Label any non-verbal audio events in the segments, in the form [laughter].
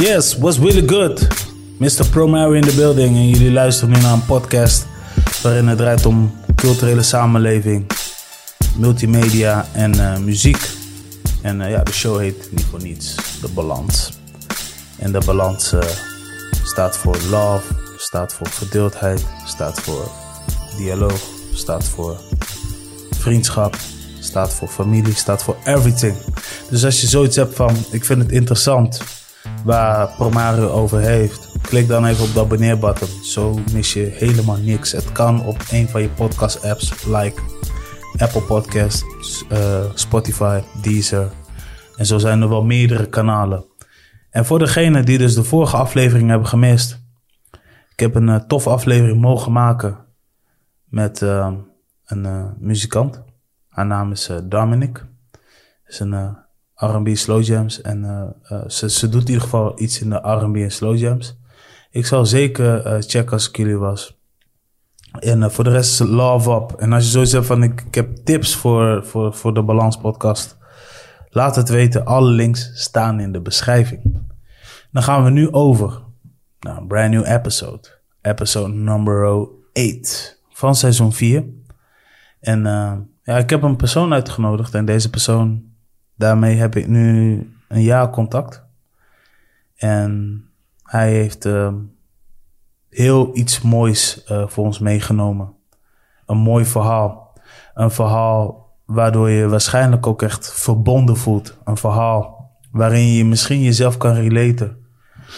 Yes, was really good. Mr. Promare in the building. En jullie luisteren nu naar een podcast waarin het draait om culturele samenleving, multimedia en eh, muziek. En eh, ja, de show heet niet voor niets De Balans. En de balans eh, staat voor love, staat voor verdeeldheid, staat voor dialoog, staat voor vriendschap, staat voor familie, staat voor everything. Dus als je zoiets hebt van, ik vind het interessant waar Promario over heeft, klik dan even op de abonneerbutton. Zo mis je helemaal niks. Het kan op een van je podcast apps, like Apple Podcasts, eh, Spotify, Deezer. En zo zijn er wel meerdere kanalen. En voor degenen die dus de vorige aflevering hebben gemist, ik heb een uh, toffe aflevering mogen maken met uh, een muzikant. Haar naam is Dominic. Is een R&B slow jams en ze, ze doet in ieder geval iets in de R&B en slow jams. Ik zal zeker checken als ik jullie was. En voor de rest love up. En als je zoiets hebt van ik, ik heb tips voor, voor, voor de Balans podcast. Laat het weten. Alle links staan in de beschrijving. Dan gaan we nu over naar een brand new episode. Episode number 8 van seizoen 4. En uh, ja, ik heb een persoon uitgenodigd. En deze persoon, daarmee heb ik nu een jaar contact. En hij heeft uh, heel iets moois uh, voor ons meegenomen. Een mooi verhaal. Een verhaal waardoor je waarschijnlijk ook echt verbonden voelt. Een verhaal waarin je misschien jezelf kan relaten.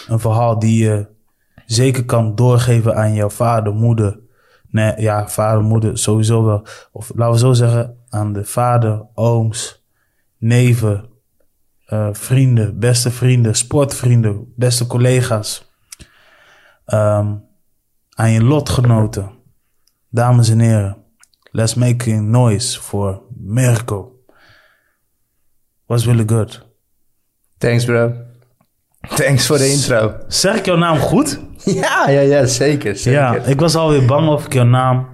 Een verhaal die je zeker kan doorgeven aan jouw vader, moeder. Nee, ja, vader, moeder sowieso wel. Of laten we zo zeggen, aan de vader, ooms, neven, uh, vrienden, beste vrienden, sportvrienden, beste collega's. Um, aan je lotgenoten. Dames en heren, let's make a noise for Mirko. Was really good. Thanks bro. Thanks voor de intro. Zeg ik jouw naam goed? [laughs] Ja, ja, ja, zeker. zeker. Ja, ik was alweer bang of ik jouw naam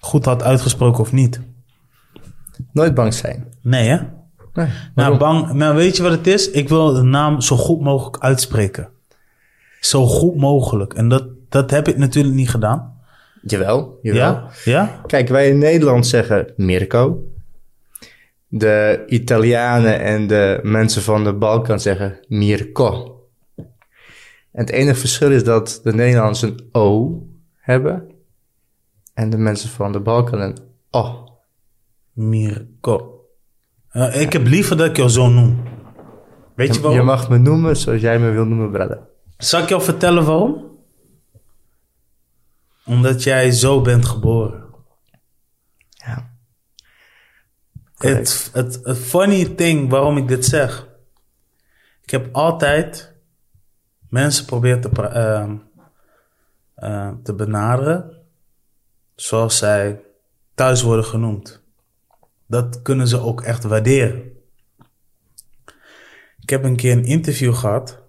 goed had uitgesproken of niet. Nooit bang zijn. Nee, hè? Nee, nou, bang, maar weet je wat het is? Ik wil de naam zo goed mogelijk uitspreken. Zo goed mogelijk. En dat, dat heb ik natuurlijk niet gedaan. Jawel, jawel. Ja? Ja? Kijk, wij in Nederland zeggen Mirko. De Italianen en de mensen van de Balkan zeggen Mirko. En het enige verschil is dat de Nederlanders een O hebben. En de mensen van de Balkan een O. Mirko. Uh, ik heb liever dat ik jou zo noem. Weet je, Je, waarom? je mag me noemen zoals jij me wil noemen, brother. Zal ik jou vertellen waarom? Omdat jij zo bent geboren. Ja. Het, het, het funny thing waarom ik dit zeg. Ik heb altijd mensen proberen te, ehm, eh, te benaderen zoals zij thuis worden genoemd. Dat kunnen ze ook echt waarderen. Ik heb een keer een interview gehad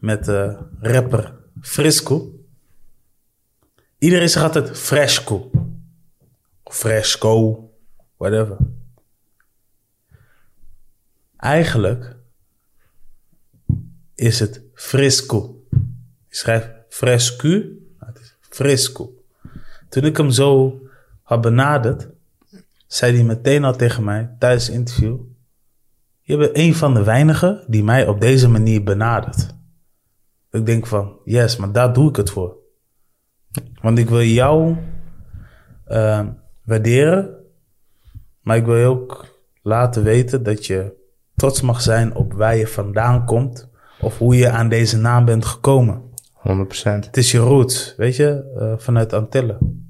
met de rapper Frisco. Iedereen zegt altijd Fresco. Fresco, whatever. Eigenlijk is het Frisco. Je schrijft Fresco, maar het is Frisco. Toen ik hem zo had benaderd, zei hij meteen al tegen mij tijdens het interview: Je bent een van de weinigen die mij op deze manier benadert. Ik denk van, yes, maar daar doe ik het voor. Want ik wil jou uh, waarderen, maar ik wil je ook laten weten dat je trots mag zijn op waar je vandaan komt of hoe je aan deze naam bent gekomen. 100%. Het is je roots, weet je, uh, vanuit Antillen.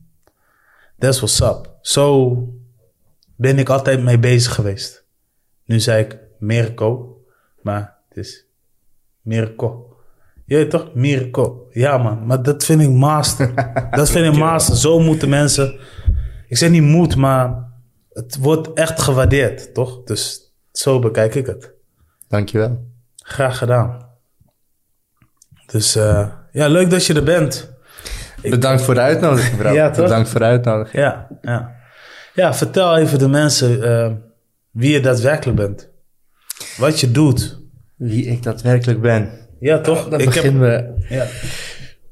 That's what's up. Zo ben ik altijd mee bezig geweest. Nu zei ik Mirko, maar het is Mirko. Je toch? Mirko. Ja man, maar dat vind ik master. [laughs] dat vind ik master. Zo moeten mensen... Ik zeg niet moet, maar het wordt echt gewaardeerd, toch? Dus zo bekijk ik het. Dankjewel. Graag gedaan. Dus uh, ja, leuk dat je er bent. Bedankt voor de uitnodiging. Ja, toch? Bedankt voor de uitnodiging. Ja, ja. Ja vertel even de mensen uh, wie je daadwerkelijk bent. Wat je doet. wie ik daadwerkelijk ben. Ja, toch? Dan Ik heb- beginnen, we, Ja.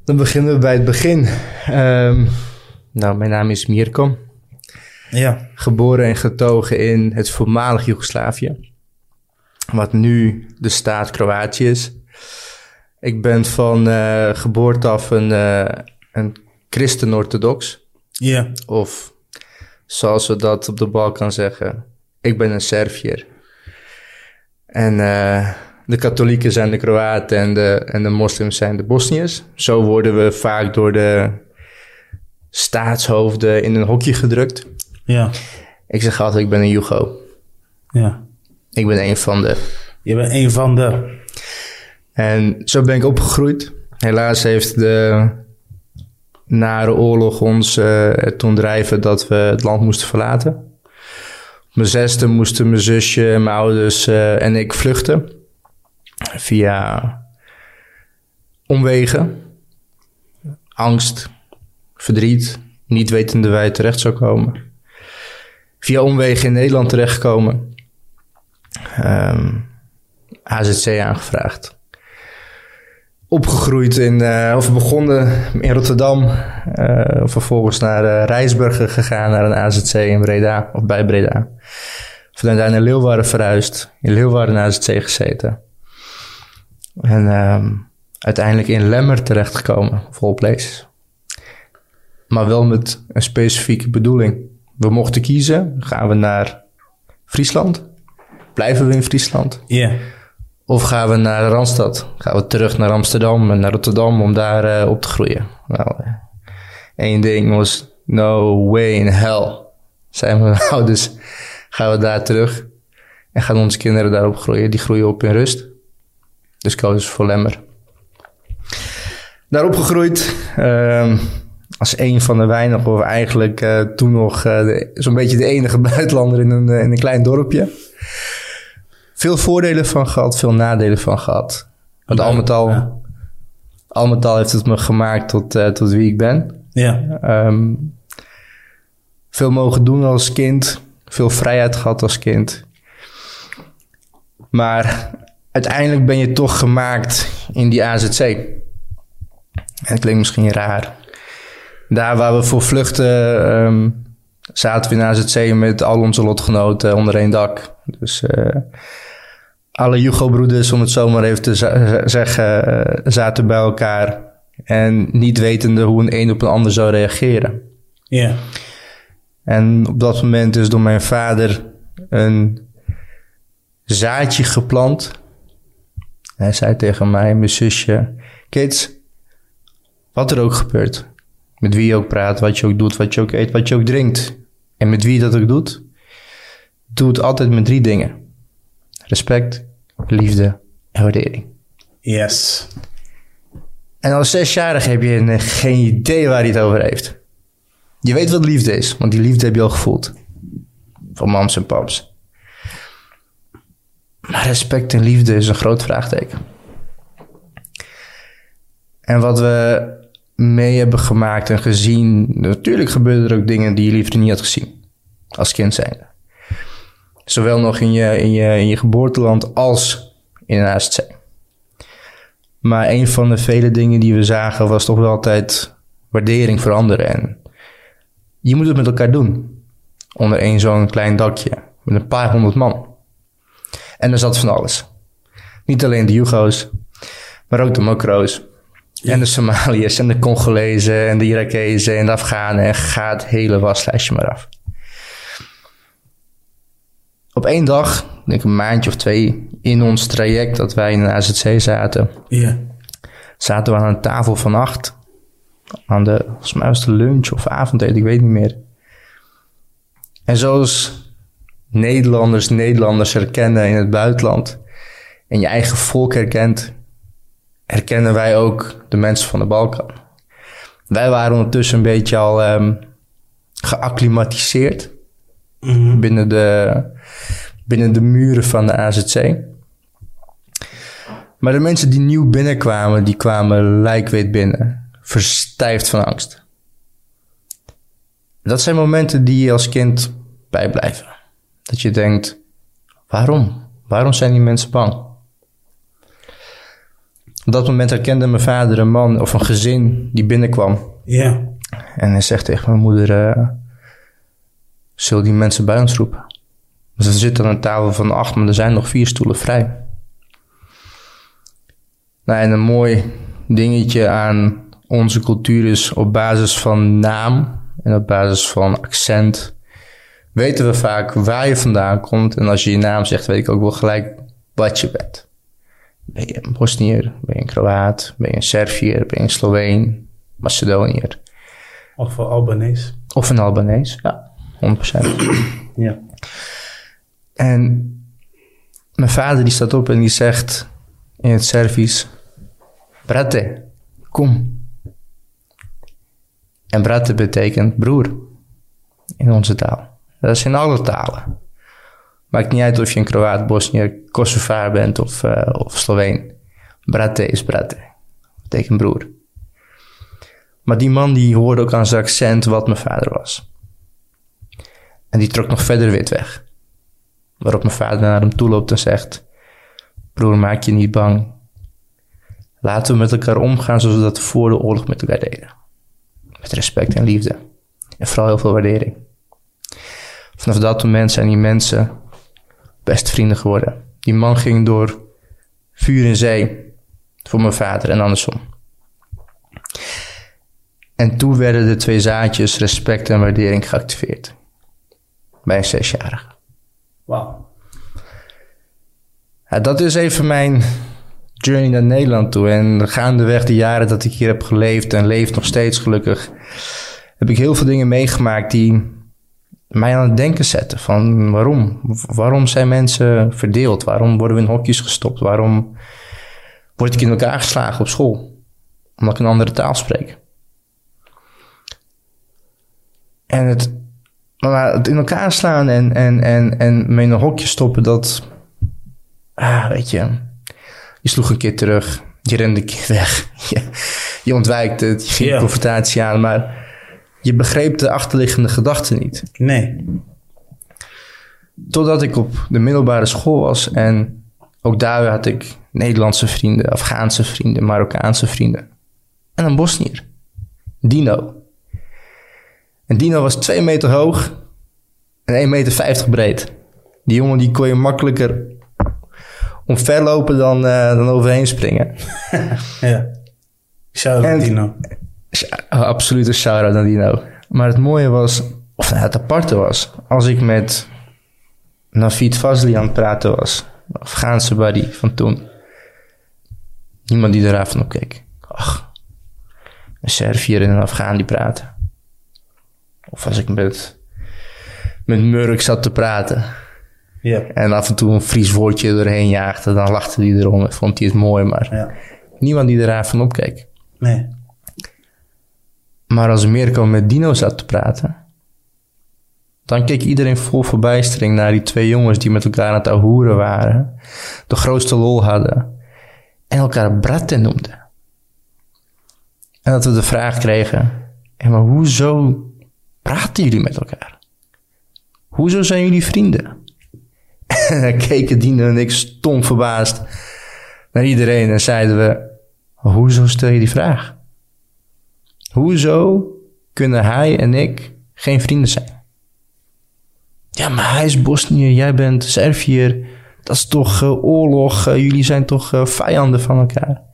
dan beginnen we bij het begin. Ehm, nou, mijn naam is Mirko. Ja. Geboren en getogen in het voormalig Joegoslavië. Wat nu de staat Kroatië is. Ik ben van eh, geboorte af een, eh, een christen-orthodox. Ja. Of zoals we dat op de Balkan zeggen, ik ben een Serviër. En eh, de katholieken zijn de Kroaten en de, en de moslims zijn de Bosniërs. Zo worden we vaak door de staatshoofden in een hokje gedrukt. Ja. Ik zeg altijd, ik ben een Jugo. Ja. Ik ben een van de... Je bent een van de... En zo ben ik opgegroeid. Helaas heeft de nare oorlog ons eh toen drijven dat we het land moesten verlaten. Op mijn zesde moesten mijn zusje, mijn ouders eh, en ik vluchten. Via omwegen. Angst, verdriet, niet wetende waar je terecht zou komen. Via omwegen in Nederland terechtkomen. Ehm AZC aangevraagd opgegroeid in, eh, of begonnen in Rotterdam. eh, vervolgens naar Rijsburgen gegaan, naar een AZC in Breda, of bij Breda. Vanuit daar naar Leeuwarden verhuisd. In Leeuwarden AZC gezeten. En ehm, uiteindelijk in Lemmer terechtgekomen, of all places. Maar wel met een specifieke bedoeling. We mochten kiezen, gaan we naar Friesland? Blijven we in Friesland? Ja. Of gaan we naar Randstad? Gaan we terug naar Amsterdam en naar Rotterdam om daar eh, op te groeien? Nou, eh, één ding was no way in hell. Zijn mijn [laughs] ouders, gaan we daar terug en gaan onze kinderen daarop groeien. Die groeien op in rust. Dus kozen ze voor Lemmer. Daar opgegroeid. ehm, als een van de weinigen, of eigenlijk eh, toen nog zo'n beetje de enige [laughs] buitenlander in een, in een klein dorpje veel voordelen van gehad, veel nadelen van gehad. Want al met al, Ja. al met al heeft het me gemaakt tot, eh, tot wie ik ben. Ja. Ehm, veel mogen doen als kind, veel vrijheid gehad als kind. Maar uiteindelijk ben je toch gemaakt in die AZC. En dat klinkt misschien raar. Daar waar we voor vluchten ehm, zaten we in AZC met al onze lotgenoten onder één dak. Dus eh, alle Jugo-broeders, om het zo maar even te zeggen, eh, zaten bij elkaar. En niet wetende hoe een een op een ander zou reageren. Ja. En op dat moment is door mijn vader een zaadje geplant. Hij zei tegen mij, mijn zusje, kids, wat er ook gebeurt, met wie je ook praat, wat je ook doet, wat je ook eet, wat je ook drinkt, en met wie je dat ook doet, doe het altijd met drie dingen. Respect, liefde en waardering. Yes. En als zesjarige heb je geen idee waar hij het over heeft. Je weet wat liefde is, want die liefde heb je al gevoeld. Van mams en paps. Maar respect en liefde is een groot vraagteken. En wat we mee hebben gemaakt en gezien... Natuurlijk gebeuren er ook dingen die je liever niet had gezien. Als kind zijnde. Zowel nog in je, in je, in je geboorteland als in een AZC. Maar een van de vele dingen die we zagen was toch wel altijd waardering voor anderen. En je moet het met elkaar doen. Onder één zo'n klein dakje. Met een paar honderd man. En er zat van alles. Niet alleen de Jugo's, maar ook de Mokro's. En de Somaliërs en de Congolezen en de Irakezen en de Afghanen. En ga het hele waslijstje maar af. Op één dag, denk ik een maandje of twee, in ons traject dat wij in een AZC zaten, zaten we aan een tafel van acht. Aan de, volgens mij was het lunch of avondeten, ik weet niet meer. En zoals Nederlanders Nederlanders herkennen in het buitenland en je eigen volk herkent, herkennen wij ook de mensen van de Balkan. Wij waren ondertussen een beetje al ehm geacclimatiseerd Mhm. binnen de, binnen de muren van de AZC. Maar de mensen die nieuw binnenkwamen, die kwamen lijkwit binnen, verstijfd van angst. Dat zijn momenten die je als kind bijblijven. Dat je denkt, waarom? Waarom zijn die mensen bang? Op dat moment herkende mijn vader een man of een gezin die binnenkwam. Ja. En hij zegt tegen mijn moeder, uh, zul die mensen bij ons roepen? Dus er zit aan een tafel van acht, maar er zijn nog vier stoelen vrij. Nou, en een mooi dingetje aan onze cultuur is op basis van naam en op basis van accent weten we vaak waar je vandaan komt. En als je je naam zegt, weet ik ook wel gelijk wat je bent. Ben je een Bosnier? Ben je een Kroaat? Ben je een Serviër? Ben je een Sloveen? Macedoniër? Of een Albanees. Of een Albanees, ja, 100%. Ja. En mijn vader die staat op en die zegt in het Servisch: Brate, kom. En brate betekent broer in onze taal. Dat is in alle talen. Maakt niet uit of je een Kroaat, Bosniër, Kosovaar bent of, uh, of Sloveen. Brate is brate. Betekent broer. Maar die man die hoorde ook aan zijn accent wat mijn vader was. En die trok nog verder wit weg. Waarop mijn vader naar hem toe loopt en zegt: Broer, maak je niet bang. Laten we met elkaar omgaan zoals we dat voor de oorlog met elkaar deden. Met respect en liefde. En vooral heel veel waardering. Vanaf dat moment zijn die mensen best vrienden geworden. Die man ging door vuur en zee voor mijn vader en andersom. En toen werden de twee zaadjes respect en waardering geactiveerd. Bij een zesjarige. Wauw. Dat is even mijn journey naar Nederland toe. En gaandeweg de jaren dat ik hier heb geleefd en leef nog steeds gelukkig, heb ik heel veel dingen meegemaakt die mij aan het denken zetten. Van waarom? Waarom zijn mensen verdeeld? Waarom worden we in hokjes gestopt? Waarom word ik in elkaar geslagen op school? Omdat ik een andere taal spreek. En het, maar het in elkaar slaan en, en, en, en me in een hokje stoppen, dat. Ah, weet je. Je sloeg een keer terug. Je rende een keer [laughs] weg. Je, je ontwijkt het. Je ging Ja. confrontatie aan. Maar je begreep de achterliggende gedachten niet. Nee. Totdat ik op de middelbare school was. En ook daar had ik Nederlandse vrienden, Afghaanse vrienden, Marokkaanse vrienden. En een Bosnier. Dino. En Dino was 2 meter hoog en 1,50 meter breed. Die jongen die kon je makkelijker omverlopen dan, eh, dan overheen springen. [laughs] Ja. Shout-out En- Dino. Oh, absoluut een shout-out aan Dino. Maar het mooie was, of nou, het aparte was, als ik met Navid Fazli aan het praten was, de Afghaanse buddy van toen, niemand die er van op keek. Ach, een Serviër en een Afghaan die praten. Of als ik met, met Murk zat te praten Ja. en af en toe een Fries woordje doorheen jaagde, dan lachte hij erom en vond hij het mooi, maar Ja. niemand die er van opkeek. Nee. Maar als Mirko met Dino zat te praten, dan keek iedereen vol verbijstering naar die twee jongens die met elkaar aan het ahoeren waren, de grootste lol hadden en elkaar bratte noemden. En dat we de vraag kregen: "Hé, maar hoezo praten jullie met elkaar? Hoezo zijn jullie vrienden? En [laughs] dan keken Dino en ik stom verbaasd naar iedereen en zeiden we: Hoezo stel je die vraag? Hoezo kunnen hij en ik geen vrienden zijn? Ja, maar hij is Bosniër, jij bent Serviër. Dat is toch eh, oorlog, eh, jullie zijn toch eh, vijanden van elkaar?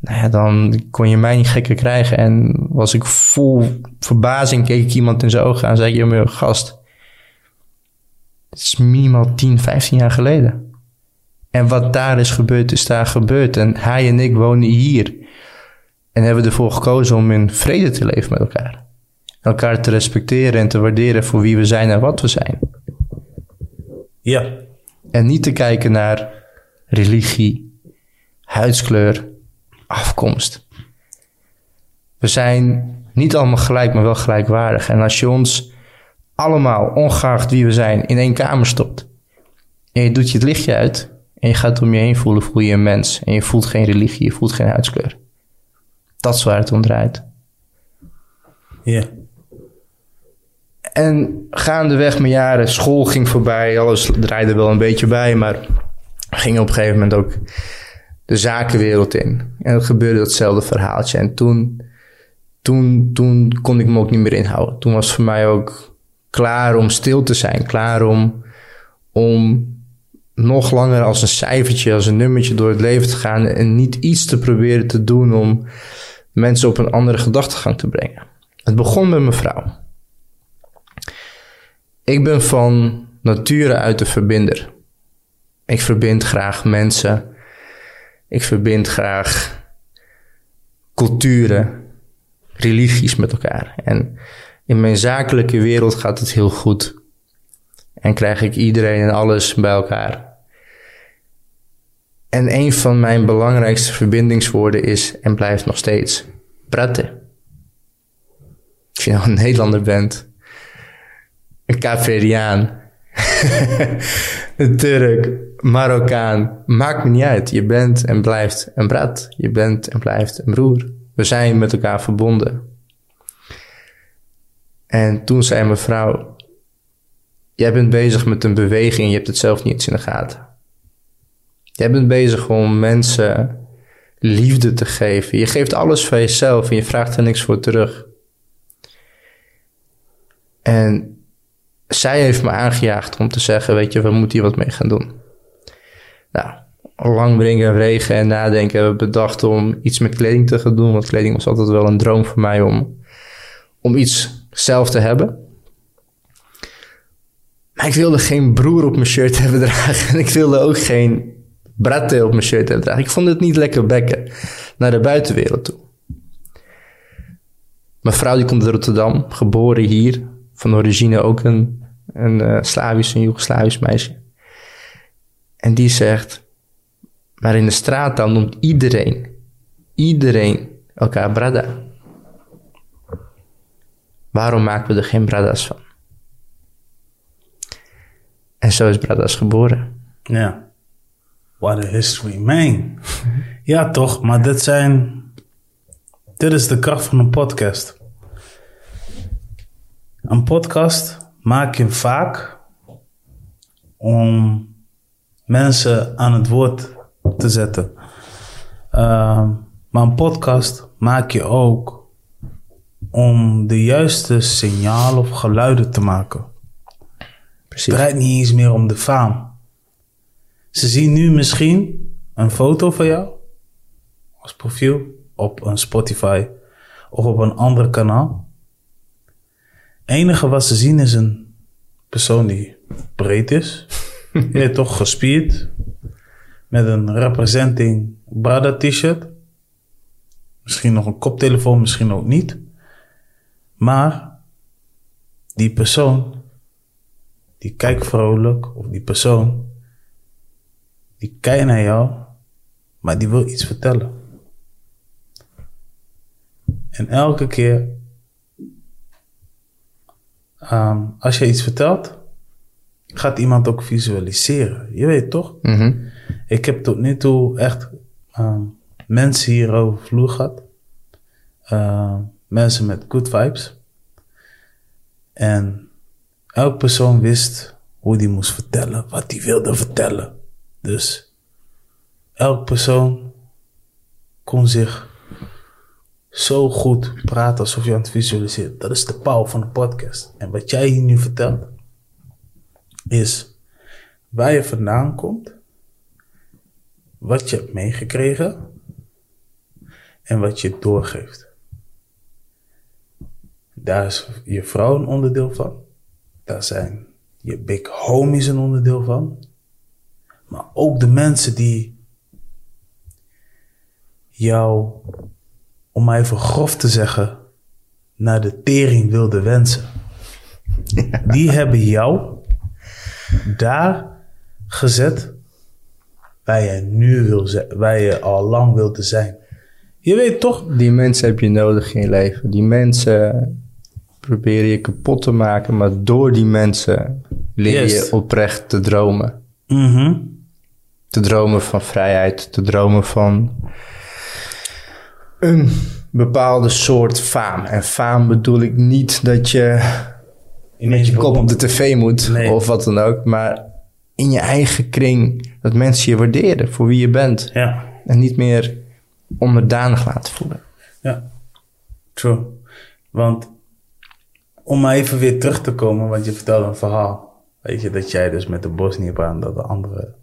Nou ja, dan kon je mij niet gekker krijgen. En was ik vol verbazing, keek ik iemand in zijn ogen aan en zei ik... "Ja, maar gast, het is minimaal 10, 15 jaar geleden. En wat daar is gebeurd, is daar gebeurd. En hij en ik wonen hier. En hebben ervoor gekozen om in vrede te leven met elkaar. Elkaar te respecteren en te waarderen voor wie we zijn en wat we zijn. Ja. En niet te kijken naar religie, huidskleur, afkomst. We zijn niet allemaal gelijk, maar wel gelijkwaardig. En als je ons allemaal, ongeacht wie we zijn, in één kamer stopt. En je doet je het lichtje uit. En je gaat om je heen voelen, voel je een mens. En je voelt geen religie, je voelt geen huidskleur. Dat is waar het om draait. Ja. En gaandeweg mijn jaren, school ging voorbij, alles draaide wel een beetje bij, maar ging op een gegeven moment ook de zakenwereld in. En het gebeurde datzelfde verhaaltje. En toen, toen, toen kon ik me ook niet meer inhouden. Toen was voor mij ook klaar om stil te zijn. Klaar om, om nog langer als een cijfertje, als een nummertje door het leven te gaan. En niet iets te proberen te doen om mensen op een andere gedachtegang te brengen. Het begon met mijn vrouw. Ik ben van nature uit de verbinder. Ik verbind graag mensen. Ik verbind graag culturen, religies met elkaar. En in mijn zakelijke wereld gaat het heel goed. En krijg ik iedereen en alles bij elkaar. En een van mijn belangrijkste verbindingswoorden is en blijft nog steeds praten. Als je nou een Nederlander bent, een Caverdiaan, [laughs] een Turk, Marokkaan, maakt me niet uit. Je bent en blijft een brat. Je bent en blijft een broer. We zijn met elkaar verbonden. En toen zei mijn vrouw: Jij bent bezig met een beweging, je hebt het zelf niet in de gaten. Jij bent bezig om mensen liefde te geven. Je geeft alles van jezelf en je vraagt er niks voor terug. En zij heeft me aangejaagd om te zeggen: Weet je, we moeten hier wat mee gaan doen. Nou, lang brengen, regen en nadenken hebben we bedacht om iets met kleding te gaan doen. Want kleding was altijd wel een droom voor mij om, om iets zelf te hebben. Maar ik wilde geen broer op mijn shirt [laughs] hebben dragen. En ik wilde ook geen bratte op mijn shirt hebben dragen. Ik vond het niet lekker bekken naar de buitenwereld toe. Mijn vrouw die komt uit Rotterdam, geboren hier. Van origine ook een, een uh, Slavisch, een Joegoslavisch meisje. En die zegt, maar in de straat dan noemt iedereen, iedereen elkaar brada. Waarom maken we er geen brada's van? En zo is Brada's geboren. Ja. What a history, man. ja, toch, maar dit zijn. Dit is de kracht van een podcast. Een podcast maak je vaak om mensen aan het woord te zetten. Uh, maar een podcast maak je ook om de juiste signalen of geluiden te maken. Precies. Het draait niet eens meer om de faam. Ze zien nu misschien een foto van jou als profiel op een Spotify of op een ander kanaal. Het enige wat ze zien is een persoon die breed is, [laughs] je toch gespierd, met een representing Brada t-shirt. Misschien nog een koptelefoon, misschien ook niet. Maar die persoon, die kijkt vrolijk, of die persoon, die kijkt naar jou, maar die wil iets vertellen. En elke keer, um, als je iets vertelt, gaat iemand ook visualiseren. Je weet toch? Mm Ik heb tot nu toe echt um, mensen hier over vloer gehad. Uh, mensen met good vibes. En elk persoon wist hoe die moest vertellen, wat hij wilde vertellen. Dus elk persoon kon zich zo goed praten alsof je aan het visualiseren. Dat is de power van de podcast. En wat jij hier nu vertelt, is waar je vandaan komt, wat je hebt meegekregen en wat je doorgeeft. Daar is je vrouw een onderdeel van. Daar zijn je big homies een onderdeel van. Maar ook de mensen die jou, om maar even grof te zeggen, naar de tering wilde wensen. [laughs] Die hebben jou daar gezet waar je nu wil zijn, waar je al lang wilde zijn. Je weet toch? Die mensen heb je nodig in je leven. Die mensen proberen je kapot te maken, maar door die mensen leer je oprecht te dromen. Mhm. Te dromen van vrijheid, te dromen van een bepaalde soort faam. En faam bedoel ik niet dat je met je kop op de tv moet of wat dan ook, maar in je eigen kring dat mensen je waarderen voor wie je bent. Ja. En niet meer onderdanig laten voelen. Ja, true. Want om maar even weer terug te komen, want je vertelde een verhaal. Weet je, dat jij dus met de Bosnië praat dat de andere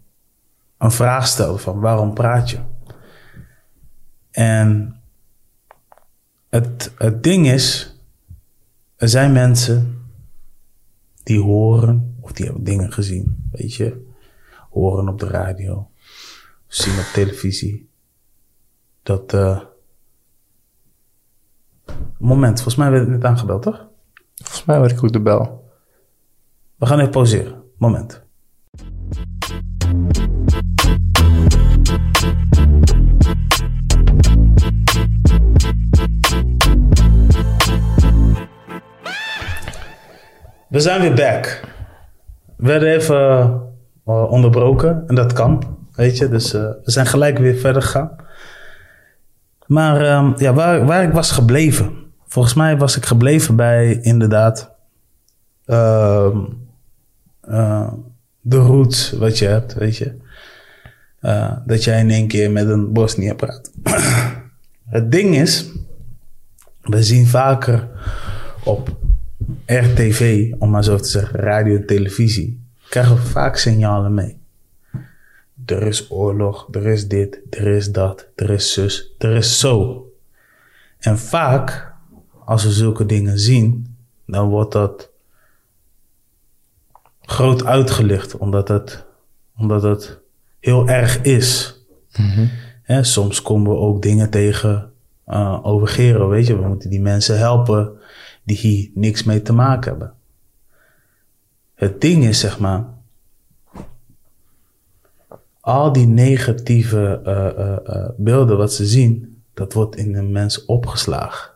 een vraag stelde van waarom praat je? En het, het ding is, er zijn mensen die horen of die hebben dingen gezien, weet je. Horen op de radio, zien op televisie. Dat, eh moment, volgens mij werd het net aangebeld, toch? Volgens mij werd ik ook de bel. We gaan even pauzeren. Moment. We zijn weer back. We werden even eh, onderbroken en dat kan, weet je. Dus eh, we zijn gelijk weer verder gegaan. Maar ehm, ja, waar, waar ik was gebleven. Volgens mij was ik gebleven bij inderdaad ehm, eh, de roots wat je hebt, weet je. Dat jij in één keer met een Bosnië praat. [clears throat] Het ding is, we zien vaker op RTV, om maar zo te zeggen, radio en televisie, krijgen we vaak signalen mee. Er is oorlog, er is dit, er is dat, er is zus, er is zo. En vaak, als we zulke dingen zien, dan wordt dat groot uitgelicht, omdat het, omdat het heel erg is. Hè, soms komen we ook dingen tegen uh, over Gero, weet je. We moeten die mensen helpen die hier niks mee te maken hebben. Het ding is, zeg maar, al die negatieve uh, uh, uh, beelden wat ze zien, dat wordt in een mens opgeslagen.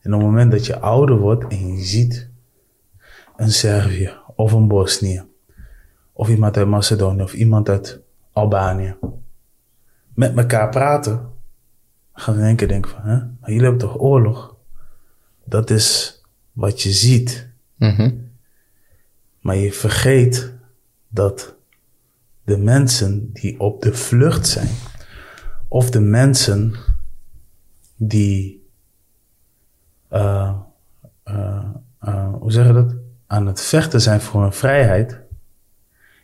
En op het moment dat je ouder wordt en je ziet een Servië of een Bosnië, of iemand uit Macedonië of iemand uit Albanië, met elkaar praten, gaan we keer denken van, hè, jullie hebben toch oorlog? Dat is wat je ziet. Mhm. Maar je vergeet dat de mensen die op de vlucht zijn, of de mensen die, uh, uh, uh, hoe zeg je dat, aan het vechten zijn voor hun vrijheid,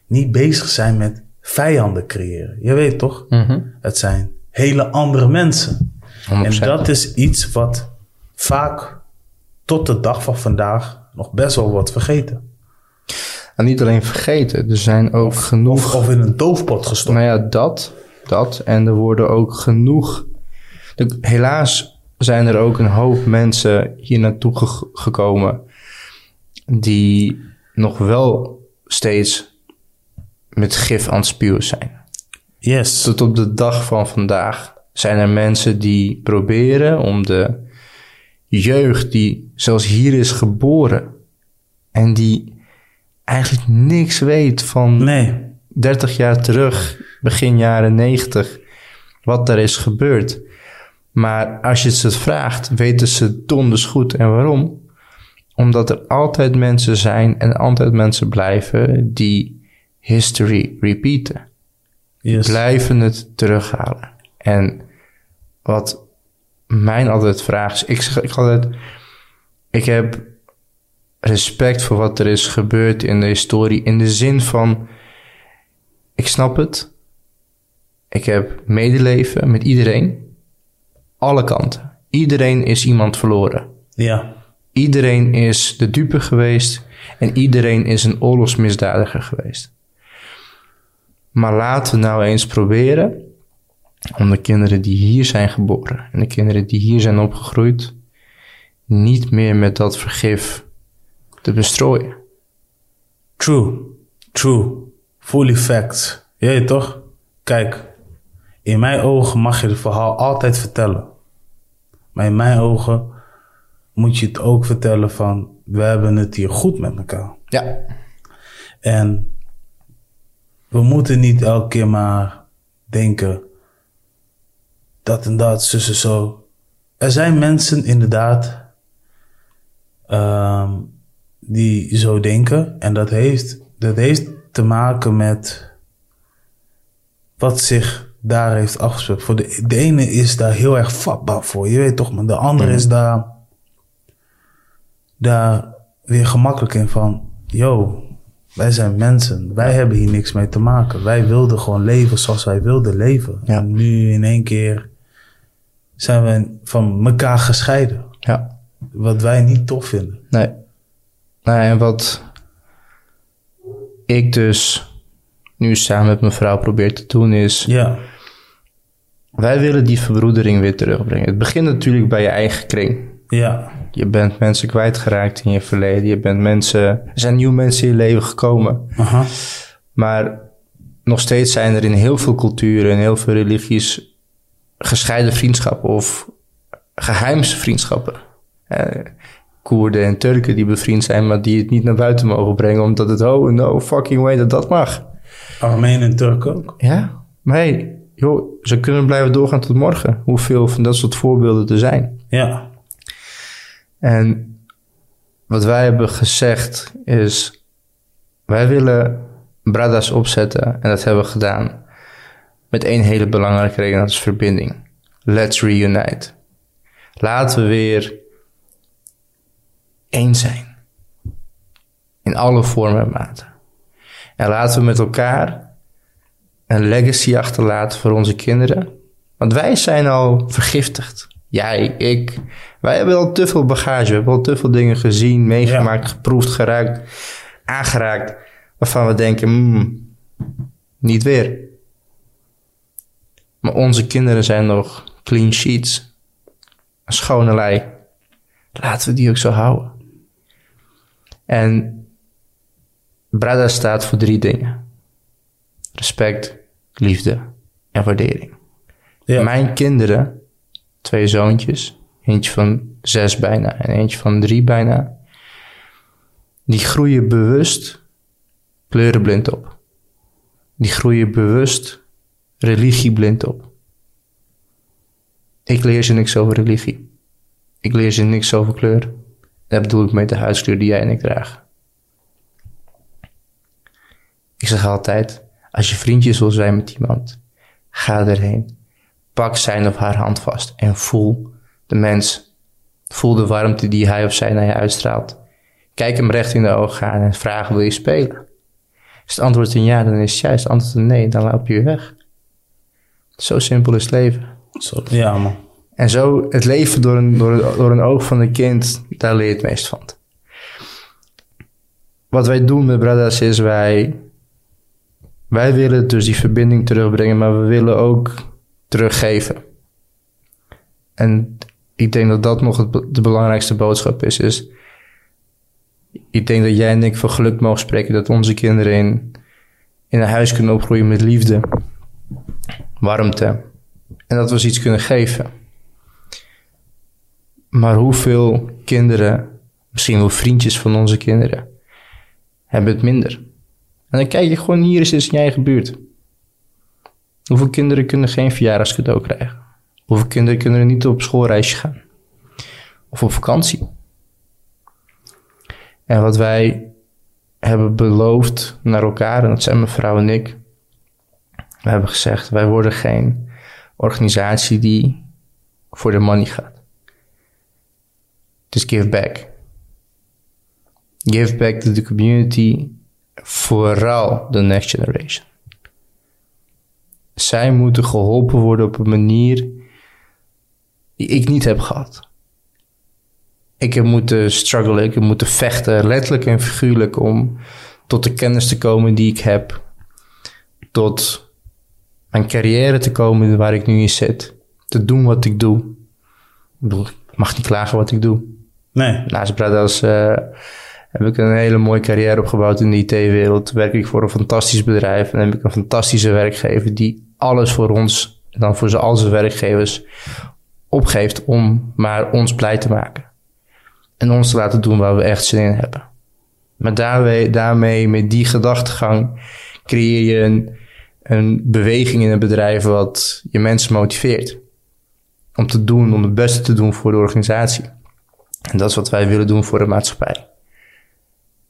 niet bezig zijn met vijanden creëren. Je weet toch? Mhm. Het zijn hele andere mensen. 100%. En dat is iets wat vaak tot de dag van vandaag nog best wel wordt vergeten. En niet alleen vergeten, er zijn ook genoeg... Of, of in een doofpot gestopt. Nou ja, dat, dat. En er worden ook genoeg... De- helaas zijn er ook een hoop mensen hier naartoe ge- gekomen... die nog wel steeds met gif aan het spuwen zijn. Yes. Tot op de dag van vandaag zijn er mensen die proberen om de jeugd die zelfs hier is geboren... en die eigenlijk niks weet van Nee. 30 jaar terug, begin jaren 90, wat er is gebeurd. Maar als je het ze vraagt, weten ze donders goed. En waarom? Omdat er altijd mensen zijn en altijd mensen blijven die history repeaten. Yes. Blijven het terughalen. En wat mijn altijd vraag is, ik zeg ik altijd, ik heb respect voor wat er is gebeurd in de historie. In de zin van, ik snap het. Ik heb medeleven met iedereen. Alle kanten. Iedereen is iemand verloren. Ja. Iedereen is de dupe geweest. En iedereen is een oorlogsmisdadiger geweest. Maar laten we nou eens proberen om de kinderen die hier zijn geboren en de kinderen die hier zijn opgegroeid niet meer met dat vergif te bestrooien. True. True. Fully facts. Jij toch? Kijk, in mijn ogen mag je het verhaal altijd vertellen. Maar in mijn ogen moet je het ook vertellen van... we hebben het hier goed met elkaar. Ja. En we moeten niet elke keer maar denken... dat en dat, zus en zo. Er zijn mensen inderdaad... ehm, die zo denken. En dat heeft, dat heeft te maken met wat zich daar heeft afgespeeld. Voor de, de ene is daar heel erg vatbaar voor, je weet toch, maar de andere is daar, daar weer gemakkelijk in van, yo, wij zijn mensen, wij hebben hier niks mee te maken. Wij wilden gewoon leven zoals wij wilden leven. Ja. En nu in één keer zijn we van elkaar gescheiden. Ja. Wat wij niet tof vinden. Nee. Nou, en wat ik dus nu samen met mijn vrouw probeer te doen is... Ja, Wij willen die verbroedering weer terugbrengen. Het begint natuurlijk bij je eigen kring. ja, Je bent mensen kwijtgeraakt in je verleden. Je bent mensen... Er zijn nieuwe mensen in je leven gekomen. aha, Maar nog steeds zijn er in heel veel culturen en heel veel religies gescheiden vriendschappen of geheimse vriendschappen. Eh, Koerden en Turken die bevriend zijn, maar die het niet naar buiten mogen brengen, omdat het, oh no fucking way dat dat mag. Armeen en Turk ook. Ja, maar hey, joh, ze kunnen blijven doorgaan tot morgen. Hoeveel van dat soort voorbeelden er zijn. Ja, En wat wij hebben gezegd is, wij willen Bradas opzetten en dat hebben we gedaan met één hele belangrijke reden, dat is verbinding. Let's reunite. Laten we weer één zijn. In alle vormen en maten. En laten we met elkaar een legacy achterlaten voor onze kinderen. Want wij zijn al vergiftigd. Jij, ik. Wij hebben al te veel bagage. We hebben al te veel dingen gezien, meegemaakt, geproefd, geraakt, aangeraakt. Waarvan we denken, hmm, niet weer. Maar onze kinderen zijn nog clean sheets. Een schone lei. Laten we die ook zo houden. En Brada staat voor drie dingen. Respect, liefde en waardering. ja, Mijn kinderen, twee zoontjes, eentje van zes bijna en eentje van drie bijna, die groeien bewust kleurenblind op. Die groeien bewust religieblind op. Ik leer ze niks over religie. Ik leer ze niks over kleur. Daar bedoel ik met de huidskleur die jij en ik dragen. Ik zeg altijd, als je vriendjes wil zijn met iemand, ga erheen. Pak zijn of haar hand vast en voel de mens. Voel de warmte die hij of zij naar je uitstraalt. Kijk hem recht in de ogen aan en vraag, wil je spelen? Is het antwoord een ja, dan is het juist. Het antwoord een nee, dan loop je weg. Zo simpel is het leven. Zo, ja man. En zo het leven door een, door, een- door een oog van een kind, daar leer je het meest van. Wat wij doen met Bradas is wij, wij willen dus die verbinding terugbrengen, maar we willen ook teruggeven. En ik denk dat dat nog het, de belangrijkste boodschap is, is ik denk dat jij en ik van geluk mogen spreken dat onze kinderen in, in een huis kunnen opgroeien met liefde, warmte en dat we ze iets kunnen geven. Maar hoeveel kinderen, misschien wel vriendjes van onze kinderen, hebben het minder? En dan kijk je gewoon hier eens in je eigen. Hoeveel kinderen kunnen geen verjaardagscadeau krijgen? Hoeveel kinderen kunnen niet op schoolreisje gaan? Of op vakantie? En wat wij hebben beloofd naar elkaar, en dat zijn mijn vrouw en ik. We hebben gezegd, wij worden geen organisatie die voor de money gaat. Dus give back. Give back to the community, vooral de next generation. Zij moeten geholpen worden op een manier die ik niet heb gehad. Ik heb moeten struggelen, ik heb moeten vechten, letterlijk en figuurlijk, om tot de kennis te komen die ik heb. Tot mijn carrière te komen waar ik nu in zit. Te doen wat ik doe. Ik mag niet klagen wat ik doe. Nee. Naast Bradas eh, heb ik een hele mooie carrière opgebouwd in de IT-wereld. Werk ik voor een fantastisch bedrijf en heb ik een fantastische werkgever die alles voor ons, en dan voor ze al zijn werkgevers, opgeeft om maar ons blij te maken. En ons te laten doen waar we echt zin in hebben. Maar daarmee, daarmee met die gedachtegang, creëer je een, een beweging in een bedrijf wat je mensen motiveert. Om te doen, om het beste te doen voor de organisatie. En dat is wat wij willen doen voor de maatschappij.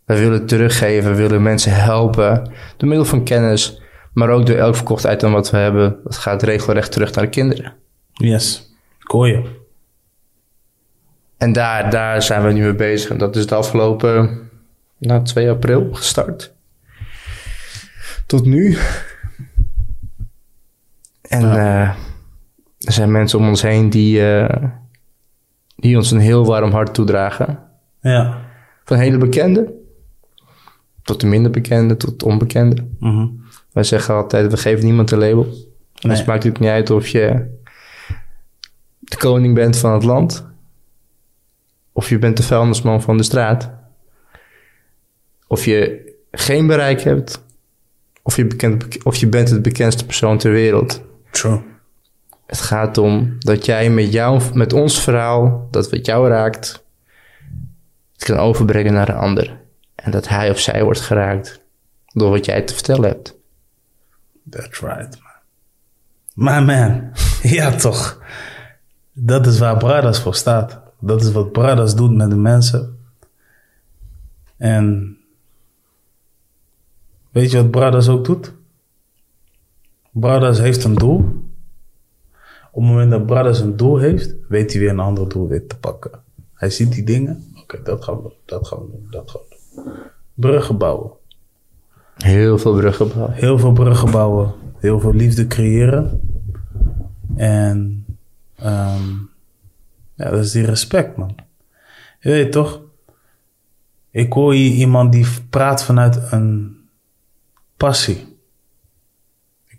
Wij willen teruggeven, we willen mensen helpen door middel van kennis, Maar ook door elk verkocht item wat we hebben, dat gaat regelrecht terug naar de kinderen. Yes. Je. En daar, daar zijn we nu mee bezig. En dat is de afgelopen nou, 2 april gestart. Tot nu. En eh, er zijn mensen om ons heen die, eh, die ons een heel warm hart toedragen. Ja. Van hele bekende tot de minder bekende, tot de onbekende. Mhm. Wij zeggen altijd, we geven niemand een label. En Nee. dus maakt het niet uit of je de koning bent van het land. Of je bent de vuilnisman van de straat. Of je geen bereik hebt. Of je, bekend, of je bent het bekendste persoon ter wereld. True. Het gaat om dat jij met, jou, met ons verhaal, dat wat jou raakt, het kan overbrengen naar een ander. En dat hij of zij wordt geraakt door wat jij te vertellen hebt. That's right, man. Maar man, [laughs] ja toch. Dat is waar Brothers voor staat. Dat is wat Brothers doet met de mensen. En weet je wat Brothers ook doet? Brothers heeft een doel. Op het moment dat Brothers een doel heeft, weet hij weer een ander doel weer te pakken. Hij ziet die dingen. Oké, dat gaan we doen, dat gaan we doen, dat gaan we doen. Bruggen bouwen. Heel veel bruggen bouwen. Heel veel bruggen bouwen. Heel veel liefde creëren. En ehm, ja, dat is die respect, man. Je weet toch? Ik hoor hier iemand die praat vanuit een passie.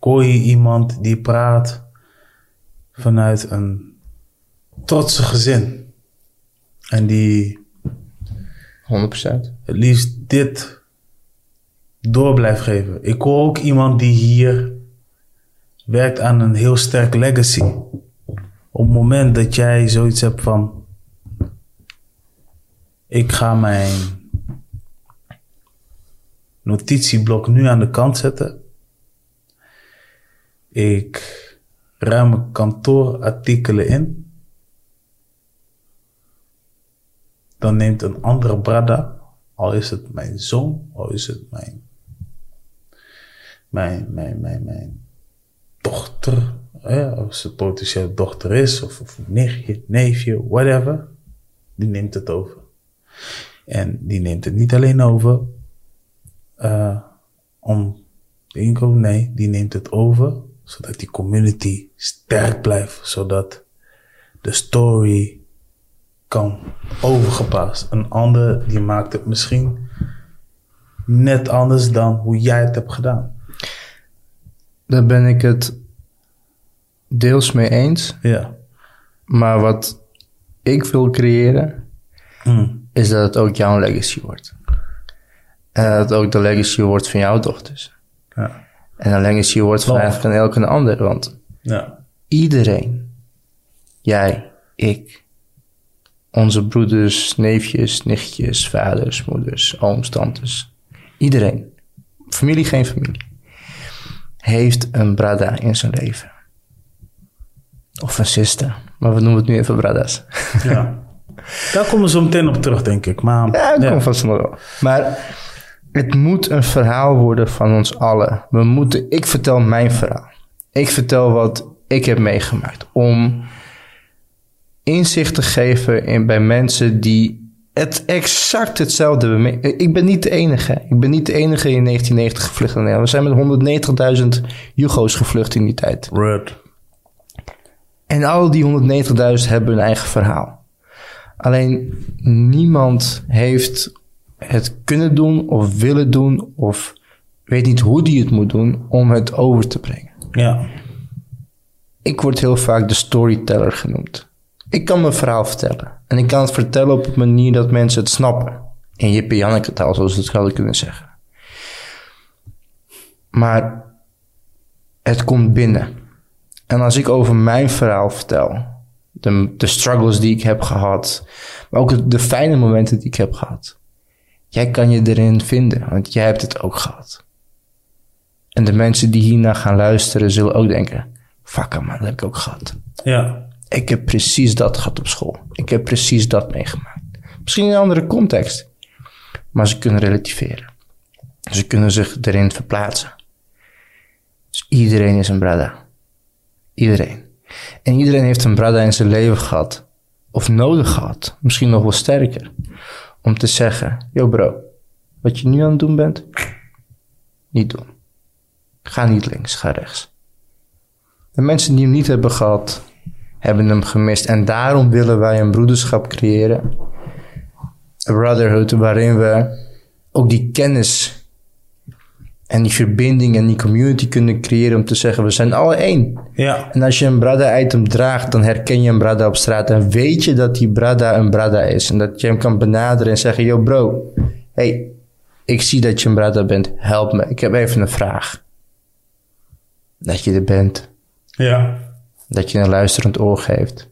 Ik hoor hier iemand die praat vanuit een trotse gezin. En die 100%. het liefst dit door blijft geven. Ik hoor ook iemand die hier werkt aan een heel sterk legacy. Op het moment dat jij zoiets hebt van... Ik ga mijn notitieblok nu aan de kant zetten. Ik ruim kantoorartikelen in. Dan neemt een andere brada, al is het mijn zoon, al is het mijn, mijn, mijn, mijn, mijn dochter, hè, als het potentieel dochter is, of, of nichtje, neefje, whatever, die neemt het over. En die neemt het niet alleen over eh, om de inkomen, nee, die neemt het over zodat die community sterk blijft, zodat de story kan overgeplaatst. Een ander die maakt het misschien net anders dan hoe jij het hebt gedaan. Daar ben ik het deels mee eens. Ja. Maar wat ik wil creëren, Mm. is dat het ook jouw legacy wordt. En dat het ook de legacy wordt van jouw dochters. Ja. En een legacy wordt van Love. eigenlijk van elke ander. Want Ja. iedereen, jij, ik, onze broeders, neefjes, nichtjes, vaders, moeders, ooms, tantes, iedereen, familie, geen familie, heeft een brada in zijn leven. Of een sister, maar we noemen het nu even brada's. ja. [laughs] Daar komen we zo meteen op terug, denk ik. Maar, Ja, dat komt vast nog wel. Maar het moet een verhaal worden van ons allen. We moeten, ik vertel mijn verhaal. Ik vertel wat ik heb meegemaakt. Om inzicht te geven in, bij mensen die het exact hetzelfde hebben Ik ben niet de enige. Ik ben niet de enige in 1990 gevlucht naar Nederland. We zijn met 190.000 Jugo's gevlucht in die tijd. Word. En al die 190.000 hebben hun eigen verhaal. Alleen niemand heeft het kunnen doen of willen doen of weet niet hoe die het moet doen om het over te brengen. Ja. Ik word heel vaak de storyteller genoemd. Ik kan mijn verhaal vertellen. En ik kan het vertellen op een manier dat mensen het snappen. In Jippe Janneke taal, zoals we het zouden kunnen zeggen. Maar het komt binnen. En als ik over mijn verhaal vertel, de, de struggles die ik heb gehad, maar ook de fijne momenten die ik heb gehad. Jij kan je erin vinden, want jij hebt het ook gehad. En de mensen die hiernaar gaan luisteren zullen ook denken, fuck man, dat heb ik ook gehad. Ja. Ik heb precies dat gehad op school. Ik heb precies dat meegemaakt. Misschien in een andere context. Maar ze kunnen relativeren. Ze kunnen zich erin verplaatsen. Iedereen is een brada. Iedereen. En iedereen heeft een brada in zijn leven gehad. Of nodig gehad. Misschien nog wel sterker. Om te zeggen, yo bro, wat je nu aan het doen bent, niet doen. Ga niet links, ga rechts. De mensen die hem niet hebben gehad, hebben hem gemist. En daarom willen wij een broederschap creëren. Een brotherhood waarin we ook die kennis en die verbinding en die community kunnen creëren om te zeggen, we zijn alle één. Ja. En als je een Brada-item draagt, dan herken je een Brada op straat en weet je dat die Brada een Brada is. En dat je hem kan benaderen en zeggen, yo bro, hey, ik zie dat je een Brada bent, help me, ik heb even een vraag. Dat je er bent, Ja. dat je een luisterend oor geeft.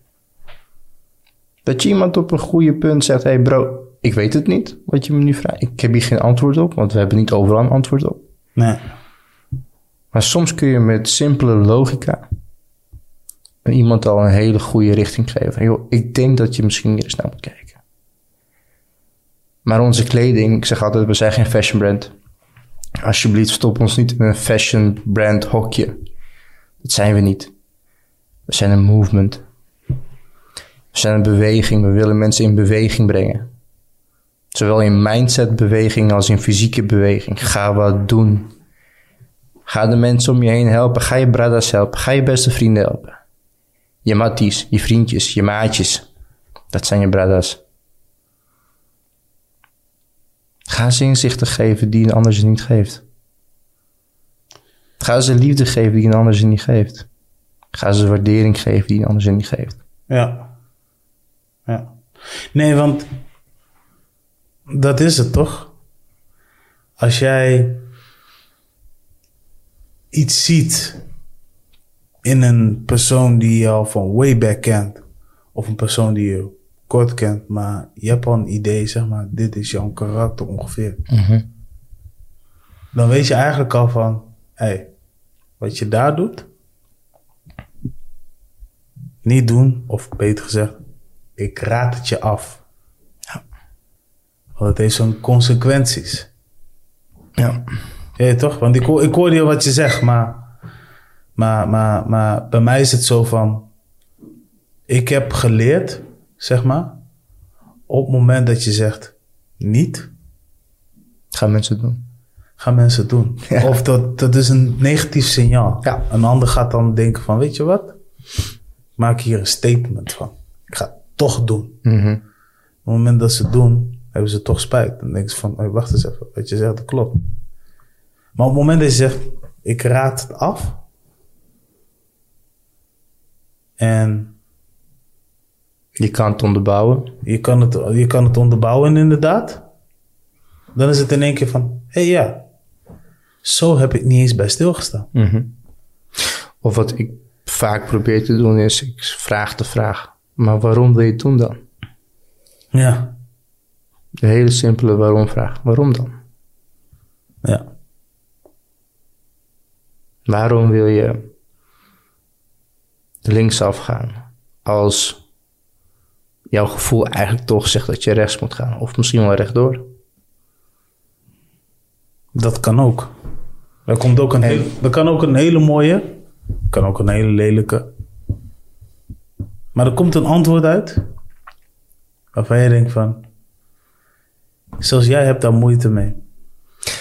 Dat je iemand op een goede punt zegt, hey bro, ik weet het niet wat je me nu vraagt. Ik heb hier geen antwoord op, want we hebben niet overal een antwoord op. Nee. Maar soms kun je met simpele logica iemand al een hele goede richting geven. Ik denk dat je misschien hier eens naar moet kijken. Maar onze kleding, ik zeg altijd, we zijn geen fashion brand. Alsjeblieft, stop ons niet in een fashion brand hokje. Dat zijn we niet. We zijn een movement. We zijn een beweging. We willen mensen in beweging brengen. Zowel in mindset beweging als in fysieke beweging. Ga wat doen. Ga de mensen om je heen helpen. Ga je bradas helpen. Ga je beste vrienden helpen. Je matties, je vriendjes, je maatjes. Dat zijn je bradas. Ga ze inzichten geven die een ander ze niet geeft. Ga ze liefde geven die een ander ze niet geeft. Ga ze waardering geven die een ander ze niet geeft. Ja. Ja. Nee, want dat is het toch? Als jij iets ziet in een persoon die je al van way back kent, of een persoon die je kort kent, maar je hebt al een idee, zeg maar, dit is jouw karakter ongeveer. Dan weet je eigenlijk al van, hé, hey, wat je daar doet, niet doen, of beter gezegd, ik raad het je af. Want het heeft zo'n consequenties. Ja. Ja, toch? Want ik, hoor- ik hoorde je wat je zegt, maar, maar, maar, maar bij mij is het zo van, ik heb geleerd, zeg maar, op het moment dat je zegt niet, Gaan mensen doen. gaan mensen het doen. Ja. Of dat, dat is een negatief signaal. Ja. Een ander gaat dan denken van, weet je wat? Ik maak hier een statement van. Ik ga het toch doen. Mhm. Op het moment dat ze het doen, hebben ze toch spijt. Dan denken ze van, hey, wacht eens even. Wat je zegt, dat klopt. Maar op het moment dat je zegt, ik raad het af. En Je kan het onderbouwen. je kan het, je kan het onderbouwen inderdaad. Dan is het in één keer van, hé hey, ja. Zo heb ik niet eens bij stilgestaan. Mhm. Of wat ik vaak probeer te doen is, ik vraag de vraag, maar waarom wil je het doen dan? Ja. De hele simpele waarom vraag. Waarom dan? Ja. Waarom wil je linksaf gaan als jouw gevoel eigenlijk toch zegt dat je rechts moet gaan? Of misschien wel rechtdoor? Dat kan ook. Er, komt ook een hele, er kan ook een hele mooie, kan ook een hele lelijke. Maar er komt een antwoord uit waarvan je denkt van, zelfs jij hebt daar moeite mee.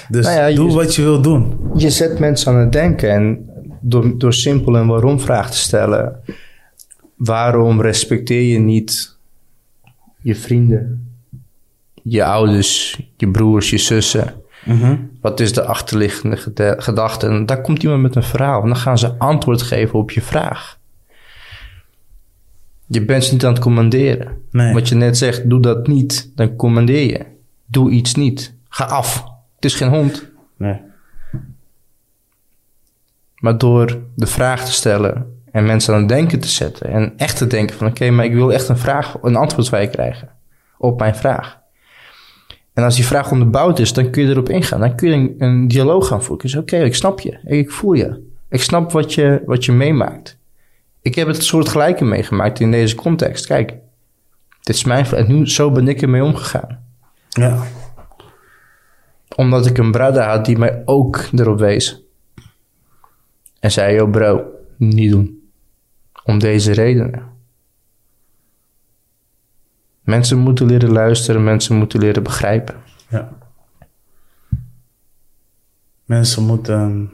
Dus Nou ja, je- doe wat je wil doen. Je zet mensen aan het denken en door, door simpel een waarom vraag te stellen. Waarom respecteer je niet je vrienden, je ouders, je broers, je zussen? Wat is de achterliggende gedachte? En daar komt iemand met een verhaal en dan gaan ze antwoord geven op je vraag. Je bent ze niet aan het commanderen. Nee. Wat je net zegt, doe dat niet, dan commandeer je. Doe iets niet. Ga af. Het is geen hond. Nee. Maar door de vraag te stellen en mensen aan het denken te zetten en echt te denken van oké, maar ik wil echt een vraag, een antwoord van je krijgen op mijn vraag. En als die vraag onderbouwd is, dan kun je erop ingaan. Dan kun je een, een dialoog gaan voeren. Dus oké, ik snap je. Ik voel je. Ik snap wat je, wat je meemaakt. Ik heb het soort gelijke meegemaakt in deze context. Kijk, dit is mijn. En nu, zo ben ik ermee omgegaan. Ja. Omdat ik een brada had die mij ook erop wees. En zei, yo bro, niet doen. Om deze redenen. Mensen moeten leren luisteren, mensen moeten leren begrijpen. Ja. Mensen moeten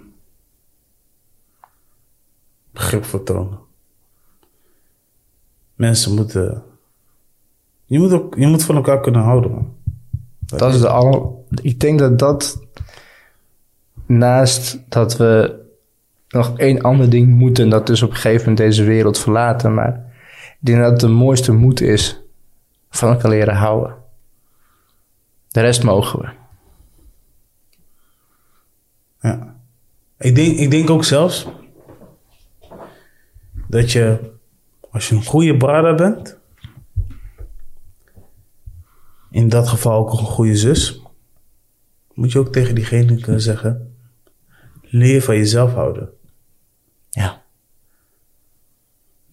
begrip vertonen. Mensen moeten. Je moet, ook, je moet van elkaar kunnen houden, man. Dat is de al. Ik denk dat dat. Naast dat we nog één ander ding moeten, dat is op een gegeven moment deze wereld verlaten. Maar ik denk dat het de mooiste moed is van elkaar leren houden. De rest mogen we. Ja. Ik denk, ik denk ook zelfs dat je, als je een goede brada bent, in dat geval ook een goede zus, moet je ook tegen diegene kunnen zeggen: leer van jezelf houden. Ja.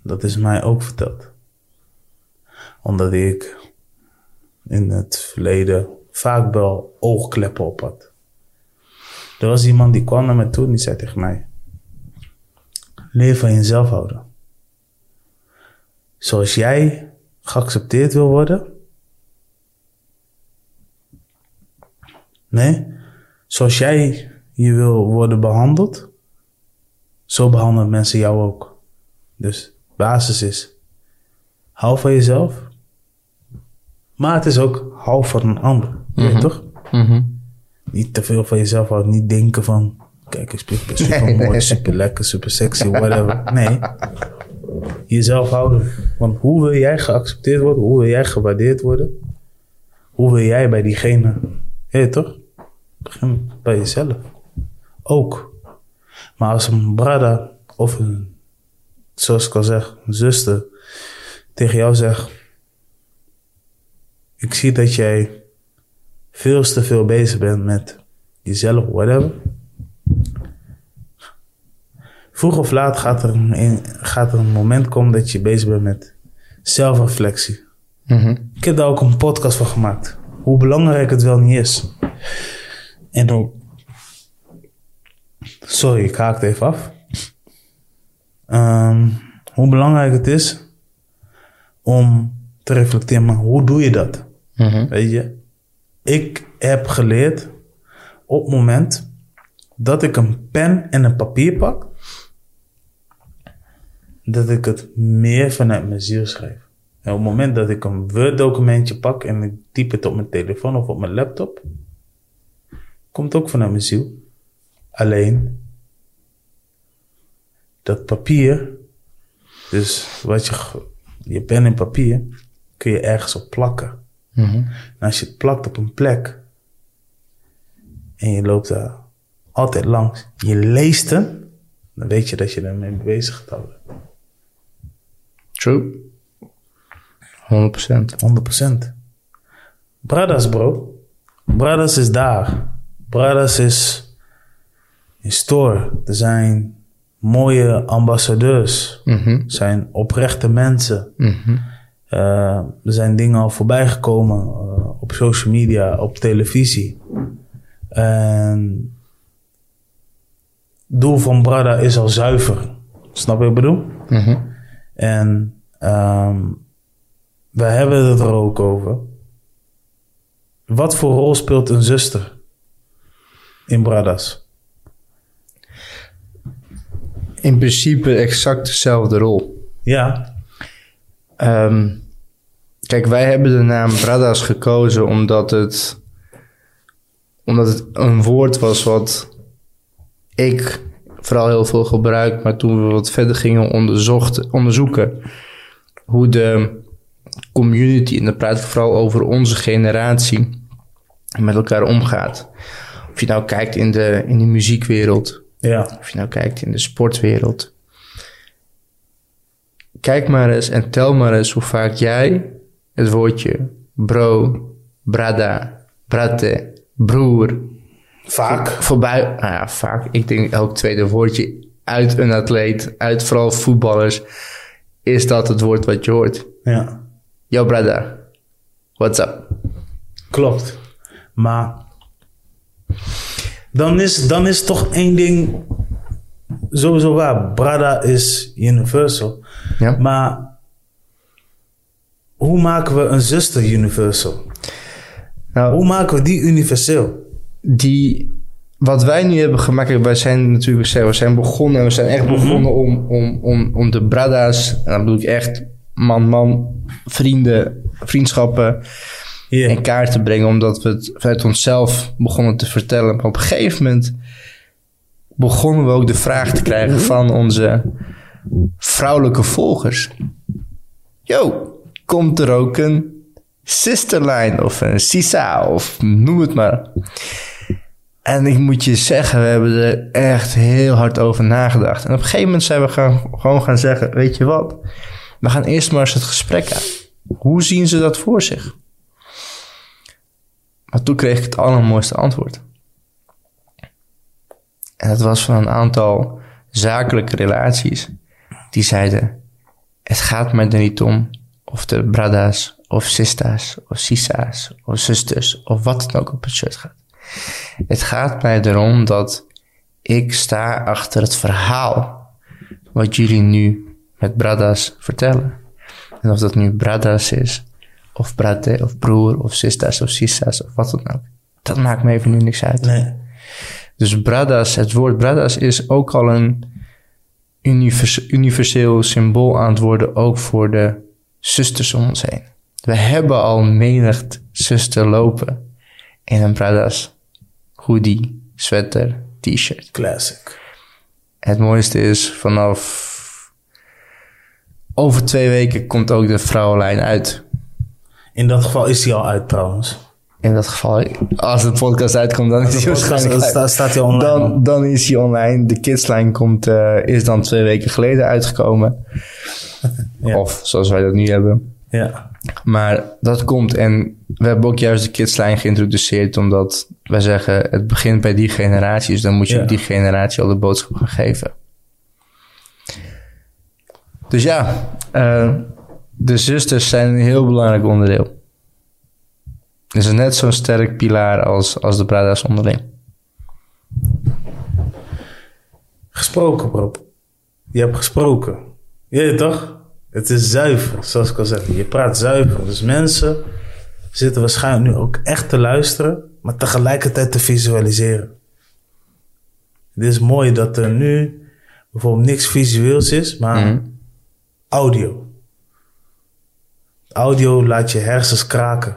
Dat is mij ook verteld. Omdat ik in het verleden vaak wel oogkleppen op had. Er was iemand die kwam naar me toe en die zei tegen mij: Leer van jezelf houden. Zoals jij geaccepteerd wil worden. Nee, zoals jij je wil worden behandeld, zo behandelen mensen jou ook. Dus basis is, hou van jezelf, maar het is ook hou van een ander. Weet je toch? Niet te veel van jezelf houden, niet denken van, kijk, ik ben super [laughs] mooi, super lekker, super sexy, whatever. Nee, jezelf houden. Want hoe wil jij geaccepteerd worden? Hoe wil jij gewaardeerd worden? Hoe wil jij bij diegene, weet je toch? Begin bij jezelf. Ook. Maar als een brada of een, zoals ik al zeg, een zuster tegen jou zegt: Ik zie dat jij veel te veel bezig bent met jezelf, whatever. Vroeg of laat gaat er, een, gaat er een moment komen dat je bezig bent met zelfreflectie. Ik heb daar ook een podcast van gemaakt. Hoe belangrijk het wel niet is. En dan Sorry, ik haak het even af. Ehm, hoe belangrijk het is om te reflecteren, maar hoe doe je dat? Weet je, ik heb geleerd op het moment dat ik een pen en een papier pak, dat ik het meer vanuit mijn ziel schrijf. En op het moment dat ik een Word-documentje pak en ik typ het op mijn telefoon of op mijn laptop, komt ook vanuit mijn ziel. Alleen dat papier, dus wat je, je pen en papier, kun je ergens op plakken. En als je het plakt op een plek en je loopt daar altijd langs, je leest hem, dan weet je dat je ermee bezig gaat houden. True. 100%. 100%. Brothers, bro. Brothers is daar. Brothers is store. Er zijn mooie ambassadeurs. Er zijn oprechte mensen. Eh, er zijn dingen al voorbij gekomen eh, op social media, op televisie. En doel van Brada is al zuiver. Snap je wat ik bedoel? En ehm we hebben het er ook over. Wat voor rol speelt een zuster in Bradas? In principe exact dezelfde rol. Ja, Ehm, kijk, wij hebben de naam Bradas gekozen omdat het, omdat het een woord was wat ik vooral heel veel gebruik. Maar toen we wat verder gingen onderzocht, onderzoeken hoe de community, en dan praat ik vooral over onze generatie, met elkaar omgaat. Of je nou kijkt in de, in de muziekwereld, ja, of je nou kijkt in de sportwereld. Kijk maar eens en tel maar eens hoe vaak jij het woordje bro, brada, brate, broer vaak. voorbij... Nou ja, vaak. Ik denk elk tweede woordje uit een atleet, uit vooral voetballers, is dat het woord wat je hoort. Ja, Yo brada, what's up? klopt. Maar dan is, dan is toch één ding sowieso waar. Brada is universal. Ja. Maar hoe maken we een zuster universal? Nou, Hoe maken we die universeel? die, wat wij nu hebben gemaakt, wij zijn natuurlijk, we zijn begonnen, we zijn echt begonnen om, om, om, om de brada's, en dan bedoel ik echt man, man, vrienden, vriendschappen In kaart te brengen, omdat we het vanuit onszelf begonnen te vertellen. Maar op een gegeven moment begonnen we ook de vraag te krijgen van onze vrouwelijke volgers. Yo, komt er ook een sisterline of een sisa of noem het maar. En ik moet je zeggen, we hebben er echt heel hard over nagedacht. En op een gegeven moment zijn we gewoon gaan zeggen, weet je wat? We gaan eerst maar eens het gesprek aan. Hoe zien ze dat voor zich? Maar toen kreeg ik het allermooiste antwoord. En dat was van een aantal zakelijke relaties. Die zeiden, het gaat mij er niet om of er brada's of sista's of sisa's of zusters of wat dan ook op het shirt gaat. Het gaat mij erom dat ik sta achter het verhaal wat jullie nu met brada's vertellen. En of dat nu brada's is, of brate, of broer, of sista's, of sisa's, of wat dan ook. Dat maakt me even nu niks uit. Nee. Dus brada's, het woord brada's is ook al een univers- universeel symbool aan het worden, ook voor de zusters om ons heen. We hebben al menig zuster lopen in een brada's hoodie, sweater, t-shirt. Classic. Het mooiste is vanaf over twee weken komt ook de vrouwenlijn uit. In dat geval is die al uit trouwens. In dat geval, als de podcast uitkomt, dan is hij waarschijnlijk sta- staat hij online. Dan, dan is hij online. De Kidsline komt, eh, is dan twee weken geleden uitgekomen. [laughs] Ja. Of zoals wij dat nu hebben. Ja. Maar dat komt en we hebben ook juist de Kidsline geïntroduceerd omdat wij zeggen het begint bij die generatie. Dus dan moet je Ja. die generatie al de boodschap gaan geven. Dus ja, eh, de zusters zijn een heel belangrijk onderdeel. Het is net zo'n sterk pilaar als, als de brada's onderling. Gesproken, bro. Je hebt gesproken. Je weet toch? Het is zuiver, zoals ik al zeg. Je praat zuiver. Dus mensen zitten waarschijnlijk nu ook echt te luisteren, maar tegelijkertijd te visualiseren. Het is mooi dat er nu bijvoorbeeld niks visueels is, maar Mhm. audio. Audio laat je hersens kraken.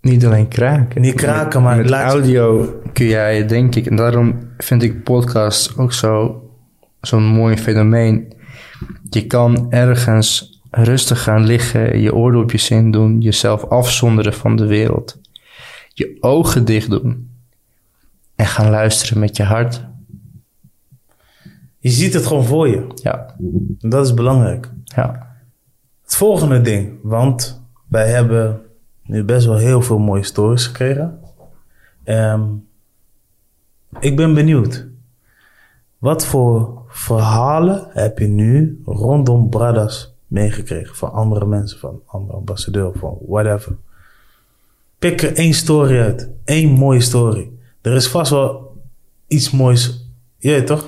Niet alleen kraken. Niet kraken, maar met laat je- audio kun jij, denk ik, en daarom vind ik podcasts ook zo zo'n mooi fenomeen. Je kan ergens rustig gaan liggen, je oordopjes in doen, jezelf afzonderen van de wereld, je ogen dicht doen en gaan luisteren met je hart. Je ziet het gewoon voor je. Ja, dat is belangrijk. ja, Volgende ding, want wij hebben nu best wel heel veel mooie stories gekregen. Ehm, ik ben benieuwd. Wat voor verhalen heb je nu rondom Bradas meegekregen van andere mensen, van andere ambassadeur, van whatever? Pik er één story uit. Eén mooie story. Er is vast wel iets moois. Weet toch?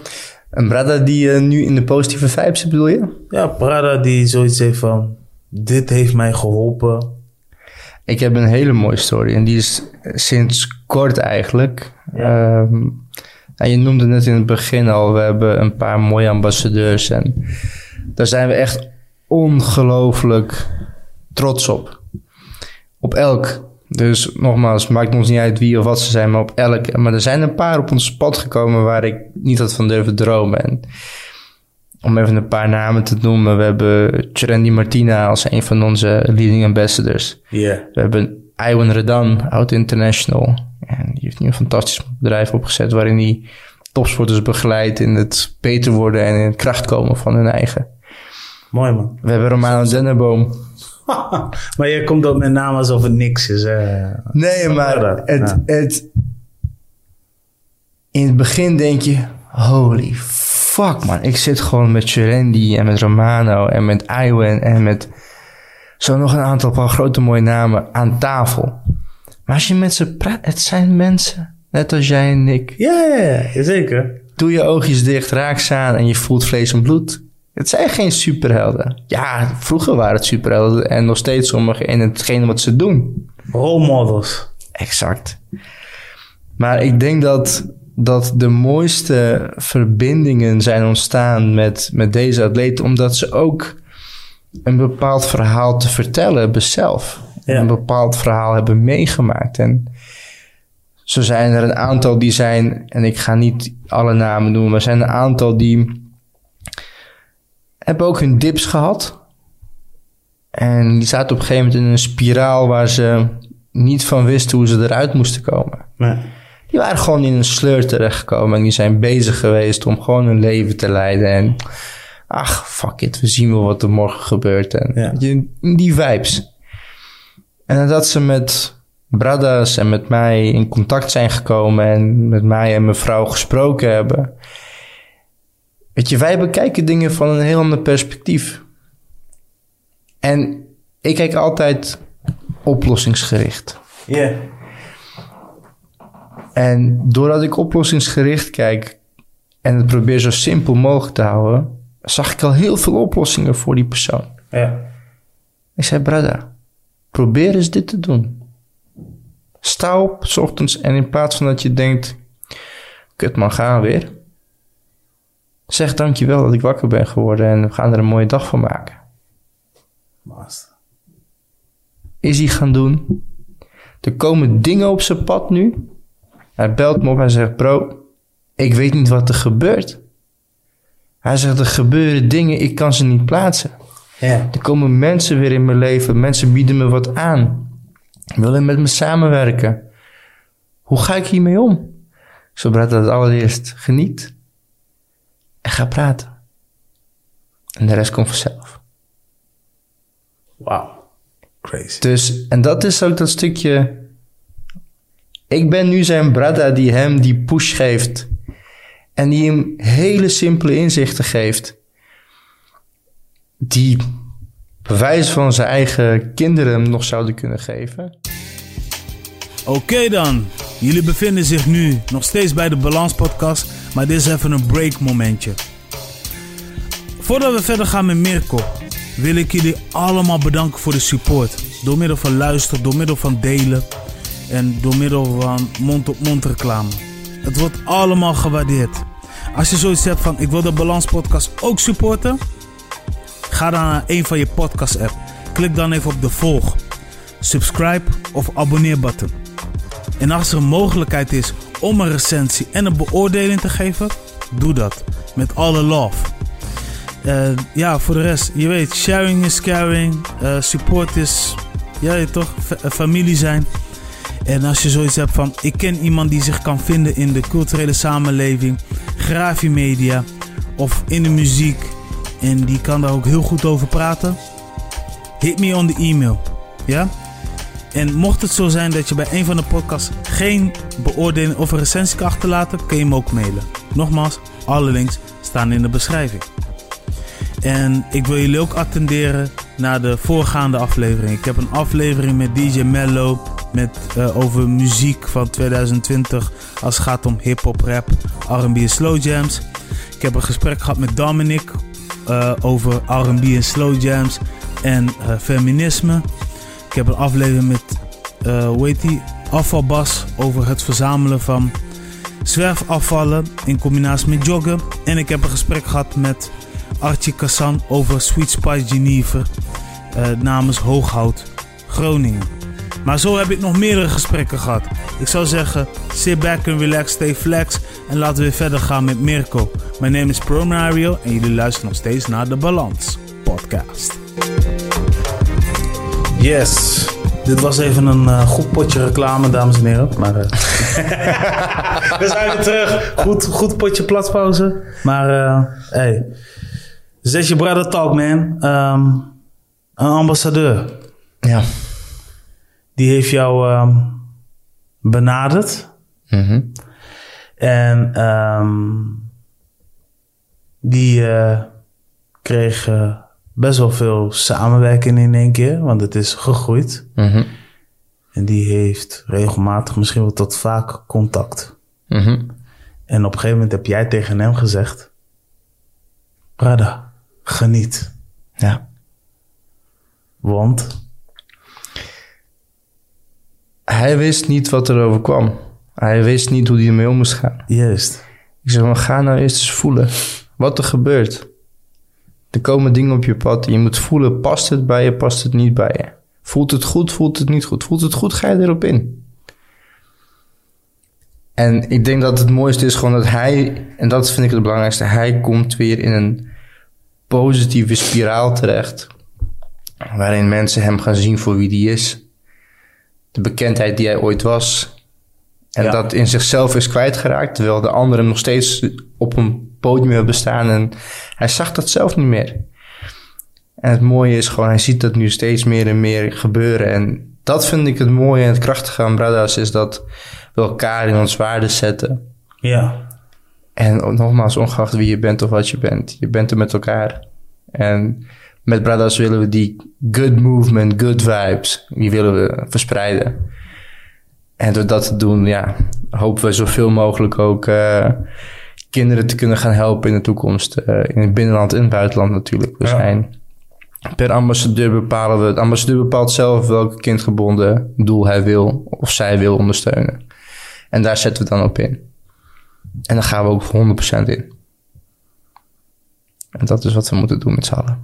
Een brada die eh, nu in de positieve vibes zit, bedoel je? Ja, Prada die zoiets heeft van... Dit heeft mij geholpen. Ik heb een hele mooie story en die is sinds kort eigenlijk. Ja. Ehm, nou, je noemde net in het begin al, we hebben een paar mooie ambassadeurs en daar zijn we echt ongelooflijk trots op. Op elk. Dus nogmaals, maakt ons niet uit wie of wat ze zijn, maar op elk. Maar er zijn een paar op ons pad gekomen waar ik niet had van durven dromen. En om even een paar namen te noemen, we hebben Trendy Martina als een van onze leading ambassadors. Ja. We hebben Iwan Redan, Out International. En die heeft nu een fantastisch bedrijf opgezet waarin hij topsporters begeleidt in het beter worden en in kracht komen van hun eigen. Mooi man. We hebben Romano Denneboom. [laughs] maar je komt ook met namen alsof het niks is. Hè? Nee, maar het, het... In het begin denk je... Holy fuck, man. Ik zit gewoon met Cherendi en met Romano en met Iwan en met... Zo nog een aantal paar grote mooie namen aan tafel. Maar als je met ze praat... Het zijn mensen. Net als jij en ik. Ja, ja, ja, zeker. Doe je oogjes dicht, raak ze aan en je voelt vlees en bloed. Het zijn geen superhelden. Ja, vroeger waren het superhelden en nog steeds sommigen in hetgene wat ze doen. Role models. Exact. Maar ik denk dat, dat de mooiste verbindingen zijn ontstaan met, met deze atleten, omdat ze ook een bepaald verhaal te vertellen hebben zelf. Ja. Een bepaald verhaal hebben meegemaakt. En zo zijn er een aantal die zijn, en ik ga niet alle namen noemen, maar er zijn een aantal die hebben ook hun dips gehad. En die zaten op een gegeven moment in een spiraal waar ze niet van wisten hoe ze eruit moesten komen. Nee. Die waren gewoon in een sleur terechtgekomen en die zijn bezig geweest om gewoon hun leven te leiden. En ach, fuck it, we zien wel wat er morgen gebeurt. En Ja. die vibes. En nadat ze met Bradas en met mij in contact zijn gekomen en met mij en mijn vrouw gesproken hebben. Weet je, wij bekijken dingen van een heel ander perspectief. En ik kijk altijd oplossingsgericht. Ja. En doordat ik oplossingsgericht kijk en het probeer zo simpel mogelijk te houden, zag ik al heel veel oplossingen voor die persoon. Ja. Ik zei, brada, probeer eens dit te doen. Sta op, s ochtends, en in plaats van dat je denkt, kut man, gaan we weer. Zeg dankjewel dat ik wakker ben geworden en we gaan er een mooie dag van maken. Master. Is hij gaan doen. Er komen dingen op zijn pad nu. Hij belt me op en zegt: Bro, ik weet niet wat er gebeurt. Hij zegt: Er gebeuren dingen, ik kan ze niet plaatsen. Ja. Er komen mensen weer in mijn leven. Mensen bieden me wat aan. Willen met me samenwerken. Hoe ga ik hiermee om? Zo dat allereerst geniet. En ga praten. En de rest komt vanzelf. Wauw. Crazy. Dus, en dat is ook dat stukje. Ik ben nu zijn brada die hem die push geeft. En die hem hele simpele inzichten geeft. Die bewijs van zijn eigen kinderen hem nog zouden kunnen geven. Oké dan. Jullie bevinden zich nu nog steeds bij de Balans Podcast, maar dit is even een break momentje. Voordat we verder gaan met Mirko, wil ik jullie allemaal bedanken voor de support. Door middel van luisteren, door middel van delen en door middel van mond-op-mond reclame. Het wordt allemaal gewaardeerd. Als je zoiets hebt van ik wil de Balans Podcast ook supporten, ga dan naar een van je podcast app. Klik dan even op de volg, subscribe of abonneer button. En als er een mogelijkheid is om een recensie en een beoordeling te geven, doe dat. Met alle love. Eh, ja, voor de rest, je weet, sharing is caring. eh, support is, ja, toch, eh, familie zijn. En als je zoiets hebt van, ik ken iemand die zich kan vinden in de culturele samenleving, grafiemedia of in de muziek. En die kan daar ook heel goed over praten. Hit me on the e-mail. Ja? En mocht het zo zijn dat je bij een van de podcasts geen beoordeling of een recensie kan achterlaten, kun je hem ook mailen. Nogmaals, alle links staan in de beschrijving. En ik wil jullie ook attenderen naar de voorgaande aflevering. Ik heb een aflevering met DJ Mello met, eh, over muziek van 2020 als het gaat om hip-hop, rap, RB en slow jams. Ik heb een gesprek gehad met Dominic eh, over RB en slow jams en eh, feminisme. Ik heb een aflevering met, eh hoe heet die, afvalbas over het verzamelen van zwerfafvallen in combinatie met joggen. En ik heb een gesprek gehad met Archie Kassan over Sweet Spice Geneve eh, namens Hooghout Groningen. Maar zo heb ik nog meerdere gesprekken gehad. Ik zou zeggen, sit back and relax, stay flex. En laten we weer verder gaan met Mirko. Mijn naam is Promario en jullie luisteren nog steeds naar de Balans Podcast. Yes, dit was even een eh, goed potje reclame, dames en heren. Maar, eh, [laughs] we zijn weer terug. Goed, goed potje platpauze. Maar, eh hey. Zet je brother talk, man. Ehm, een ambassadeur. Ja. Die heeft jou ehm, benaderd. Mhm. En ehm, die eh, kreeg best wel veel samenwerking in één keer. Want het is gegroeid. Mhm. En die heeft regelmatig, misschien wel tot vaak, contact. Mhm. En op een gegeven moment heb jij tegen hem gezegd: Brada, geniet. Ja. Want, Hij wist niet wat er overkwam. Hij wist niet hoe hij ermee om moest gaan. juist. Ik zeg, maar ga nou eerst eens voelen wat er gebeurt. Er komen dingen op je pad je moet voelen, past het bij je, past het niet bij je. Voelt het goed, voelt het niet goed. Voelt het goed, ga je erop in. En ik denk dat het mooiste is gewoon dat hij, en dat vind ik het belangrijkste, hij komt weer in een positieve spiraal terecht. Waarin mensen hem gaan zien voor wie die is. De bekendheid die hij ooit was. En Ja. dat in zichzelf is kwijtgeraakt, terwijl de anderen nog steeds op een podium hebben staan. En hij zag dat zelf niet meer. En het mooie is gewoon, hij ziet dat nu steeds meer en meer gebeuren. En dat vind ik het mooie en het krachtige aan Bradas, is dat we elkaar in ons waarde zetten. Ja, En nogmaals, ongeacht wie je bent of wat je bent, je bent er met elkaar. En met Bradas willen we die good movement, good vibes, die willen we verspreiden. En door dat te doen, ja, hopen we zoveel mogelijk ook eh, kinderen te kunnen gaan helpen in de toekomst. eh, in het binnenland en het buitenland natuurlijk. We Ja. zijn per ambassadeur bepalen we, de ambassadeur bepaalt zelf welk kindgebonden doel hij wil of zij wil ondersteunen. En daar zetten we dan op in. En dan gaan we ook 100% in. En dat is wat we moeten doen met z'n allen.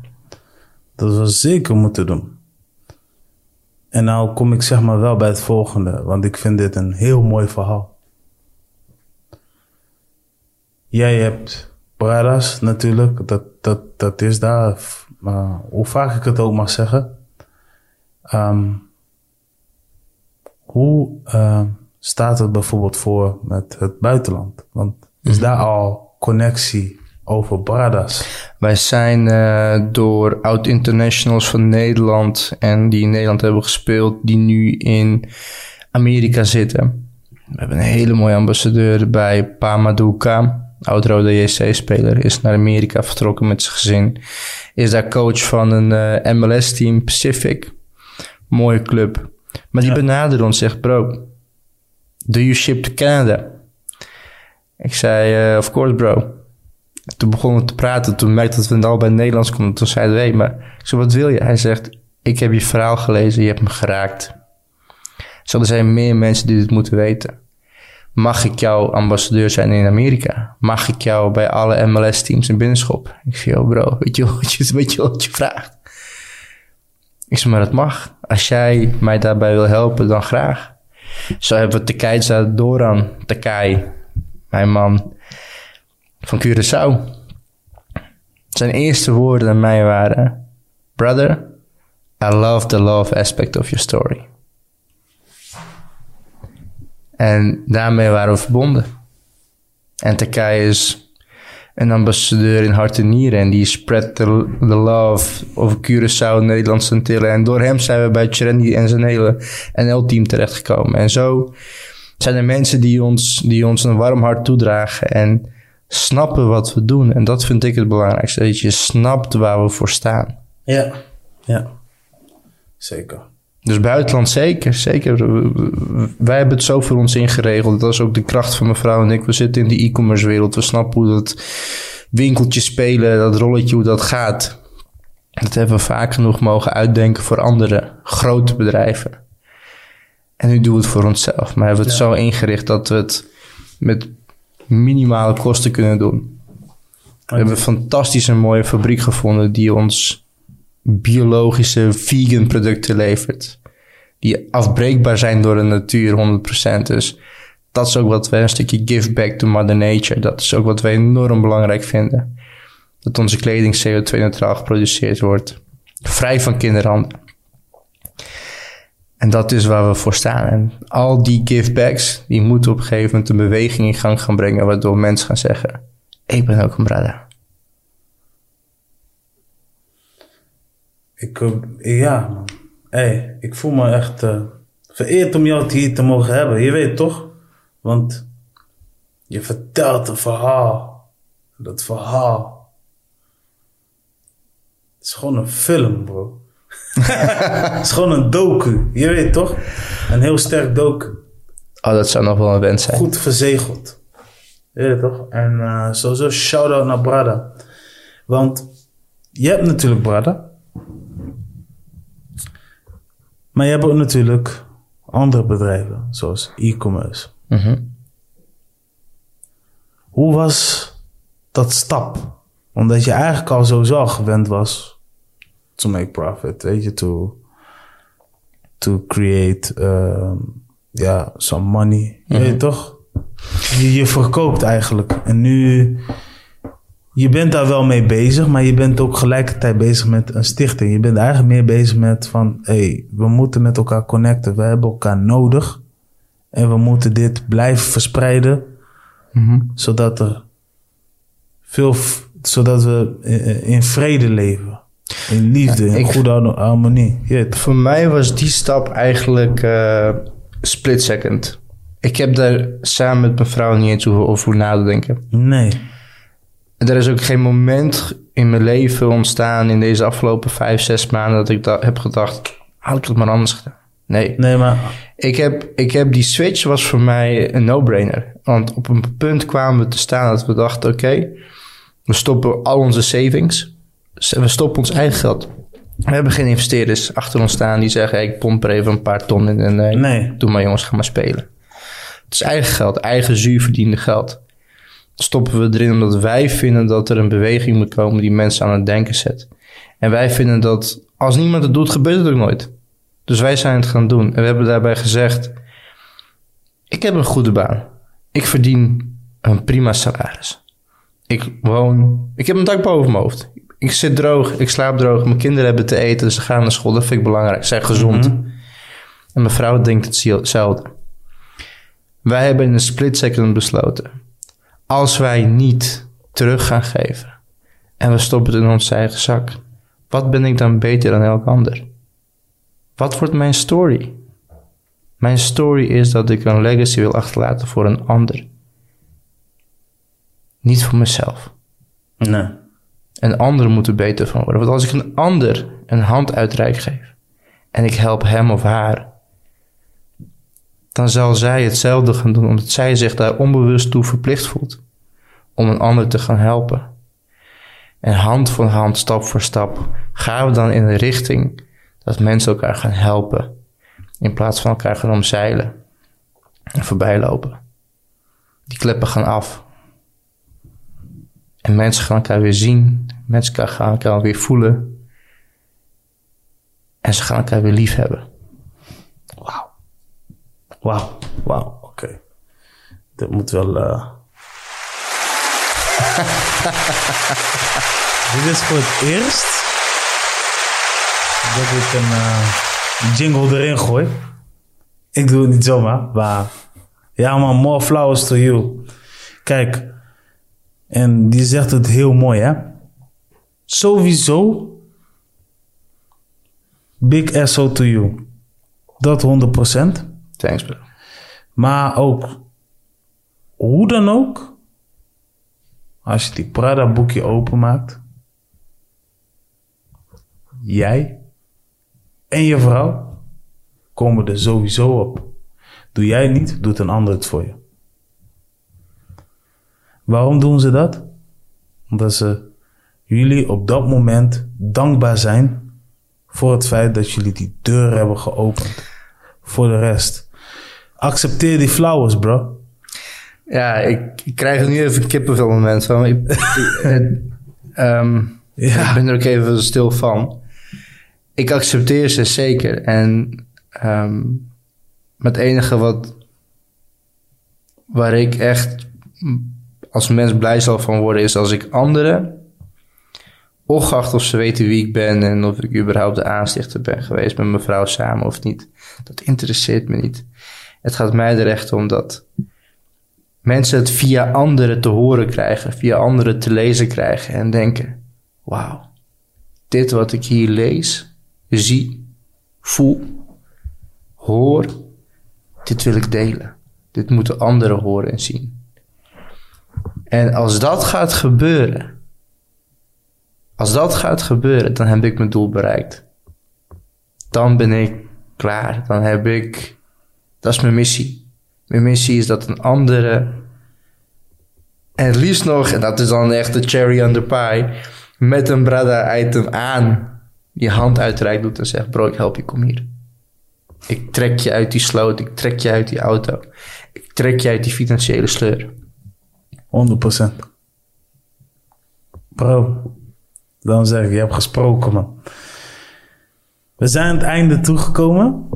dat we zeker moeten doen. En nou kom ik zeg maar wel bij het volgende, want ik vind dit een heel mooi verhaal. Jij hebt Bradas natuurlijk, dat, dat, dat is daar, maar hoe vaak ik het ook mag zeggen. Ehm, hoe ehm, staat het bijvoorbeeld voor met het buitenland? Want is daar al connectie over Bradas? Wij zijn eh, door oud-internationals van Nederland en die in Nederland hebben gespeeld, die nu in Amerika zitten. We hebben een hele mooie ambassadeur bij Pamaduka, oud-rode JC-speler, is naar Amerika vertrokken met zijn gezin. Is daar coach van een eh, MLS-team, Pacific. Mooie club. Maar die Ja. benaderde ons zegt, bro, do you ship to Canada? Ik zei, eh, of course bro. Toen begonnen we te praten. Toen merkte dat we het al bij het Nederlands konden. Toen zeiden we, hey, maar ik zei, wat wil je? Hij zegt, ik heb je verhaal gelezen. Je hebt me geraakt. Zo, er zijn meer mensen die dit moeten weten. Mag ik jouw ambassadeur zijn in Amerika? Mag ik jou bij alle MLS-teams in binnenschop? Ik zei, yo bro, weet je, wat je, weet je wat je vraagt? Ik zei, maar dat mag. Als jij mij daarbij wil helpen, dan graag. Zo hebben we Tekeiza Doran Takai, mijn man van Curaçao. Zijn eerste woorden aan mij waren: Brother, I love the love aspect of your story. En daarmee waren we verbonden. En Takai is een ambassadeur in hart en nieren. En die spread the, love of Curaçao, Nederlandse Antillen. En door hem zijn we bij Cherendi en zijn hele NL-team terechtgekomen. En zo zijn er mensen die ons, die ons een warm hart toedragen. En snappen wat we doen. En dat vind ik het belangrijkste. Dat je snapt waar we voor staan. Ja, ja. Zeker. Dus buitenland zeker, zeker. Wij hebben het zo voor ons ingeregeld. Dat is ook de kracht van mevrouw en ik. We zitten in de e-commerce wereld. We snappen hoe dat winkeltje spelen, dat rolletje, hoe dat gaat. Dat hebben we vaak genoeg mogen uitdenken voor andere grote bedrijven. En nu doen we het voor onszelf. Maar hebben we het Ja. zo ingericht dat we het met minimale kosten kunnen doen. We hebben een fantastische mooie fabriek gevonden die ons biologische vegan producten levert. Die afbreekbaar zijn door de natuur 100%. Dus dat is ook wat wij een stukje give back to mother nature. Dat is ook wat wij enorm belangrijk vinden. Dat onze kleding CO2-neutraal geproduceerd wordt. Vrij van kinderhanden. En dat is waar we voor staan. En al die givebacks, die moeten op een gegeven moment een beweging in gang gaan brengen. Waardoor mensen gaan zeggen, ik ben ook een brada. Ik, eh, ja, man. Hey, ik voel me echt eh, vereerd om jou hier te mogen hebben. Je weet toch? Want je vertelt een verhaal. Dat verhaal. Het is gewoon een film, bro. [laughs] Het is gewoon een docu. Je weet toch? Een heel sterk docu. Oh, dat zou nog wel een wens zijn. Goed verzegeld. Ja, toch? En uh, sowieso shout-out naar Brada. Want je hebt natuurlijk Brada. Maar je hebt ook natuurlijk andere bedrijven, zoals e-commerce. Mhm. Hoe was dat stap? Omdat je eigenlijk al sowieso al gewend was to make profit, weet je, to, to create, um, ja, some money. Je weet toch? Je, je verkoopt eigenlijk. En nu, je bent daar wel mee bezig, maar je bent ook gelijkertijd bezig met een stichting. Je bent eigenlijk meer bezig met van, hé, hey, we moeten met elkaar connecten. We hebben elkaar nodig. En we moeten dit blijven verspreiden, zodat er veel, zodat we in, in vrede leven. In liefde, in ik- goede har- harmonie. Voor mij was die stap eigenlijk eh, split second. Ik heb daar samen met mijn vrouw niet eens over, over na te denken. Nee. En er is ook geen moment in mijn leven ontstaan in deze afgelopen vijf, zes maanden dat ik da- heb gedacht, had ik het maar anders gedaan. Nee. Nee, maar Ik heb, ik heb die switch was voor mij een no-brainer. Want op een punt kwamen we te staan dat we dachten, oké, we stoppen al onze savings. We stoppen ons eigen geld. We hebben geen investeerders achter ons staan die zeggen, hey, ik pomp er even een paar ton in en eh, nee. doe maar jongens, ga maar spelen. Het is eigen geld, eigen zuur verdiende geld. Stoppen we erin omdat wij vinden dat er een beweging moet komen die mensen aan het denken zet. En wij vinden dat als niemand het doet, gebeurt het ook nooit. Dus wij zijn het gaan doen. En we hebben daarbij gezegd: Ik heb een goede baan. Ik verdien een prima salaris. Ik woon. Ik heb een dak boven mijn hoofd. Ik zit droog. Ik slaap droog. Mijn kinderen hebben te eten. Dus ze gaan naar school. Dat vind ik belangrijk. Ze zijn gezond. Mhm. En mijn vrouw denkt hetzelfde. Wij hebben in een split second besloten. Als wij niet terug gaan geven. En we stoppen het in onze eigen zak. Wat ben ik dan beter dan elk ander? Wat wordt mijn story? Mijn story is dat ik een legacy wil achterlaten voor een ander. Niet voor mezelf. Nee. En anderen moeten beter van worden. Want als ik een ander een hand uitreik geef en ik help hem of haar, dan zal zij hetzelfde gaan doen, omdat zij zich daar onbewust toe verplicht voelt om een ander te gaan helpen. En hand voor hand, stap voor stap, gaan we dan in de richting dat mensen elkaar gaan helpen, in plaats van elkaar gaan omzeilen en voorbijlopen. Die kleppen gaan af. En mensen gaan elkaar weer zien. Mensen gaan elkaar weer voelen. En ze gaan elkaar weer lief hebben. Wauw. Wauw. Oké. Dit moet wel... eh [laughs] Dit is voor het eerst dat ik een eh, jingle erin gooi. Ik doe het niet zomaar, maar... Ja man, more flowers to you. Kijk, en die zegt het heel mooi hè. Sowieso... Big SO to you. Dat 100%. Thanks. Maar ook, hoe dan ook, als je die Prada boekje openmaakt, jij en je vrouw komen er sowieso op. Doe jij niet, doet een ander het voor je. Waarom doen ze dat? Omdat ze jullie op dat moment dankbaar zijn voor het feit dat jullie die deur hebben geopend. Voor de rest. Accepteer die flowers, bro. Ja, ik, ik krijg er nu even kippenvel moment van. Ik, [laughs] ehm, Ja. ik ben er ook even stil van. Ik accepteer ze zeker. En maar het enige wat... Waar ik echt als mens blij zal van worden... is als ik anderen... ongeacht of ze weten wie ik ben... en of ik überhaupt de aanstichter ben geweest... met mijn vrouw samen of niet. Dat interesseert me niet. Het gaat mij er echt om dat mensen het via anderen te horen krijgen, via anderen te lezen krijgen en denken: wauw, dit wat ik hier lees, zie, voel, hoor, dit wil ik delen. Dit moeten anderen horen en zien. En als dat gaat gebeuren, als dat gaat gebeuren, dan heb ik mijn doel bereikt. Dan ben ik klaar. Dan heb ik, dat is mijn missie. Mijn missie is dat een andere En het liefst nog, en dat is dan echt de cherry on the pie, met een Brada-item aan, je hand uitreikt doet en zegt, bro, ik help je, kom hier. Ik trek je uit die sloot, ik trek je uit die auto. Ik trek je uit die financiële sleur. 100%. Bro, dan zeg ik, je hebt gesproken, man. We zijn aan het einde toegekomen.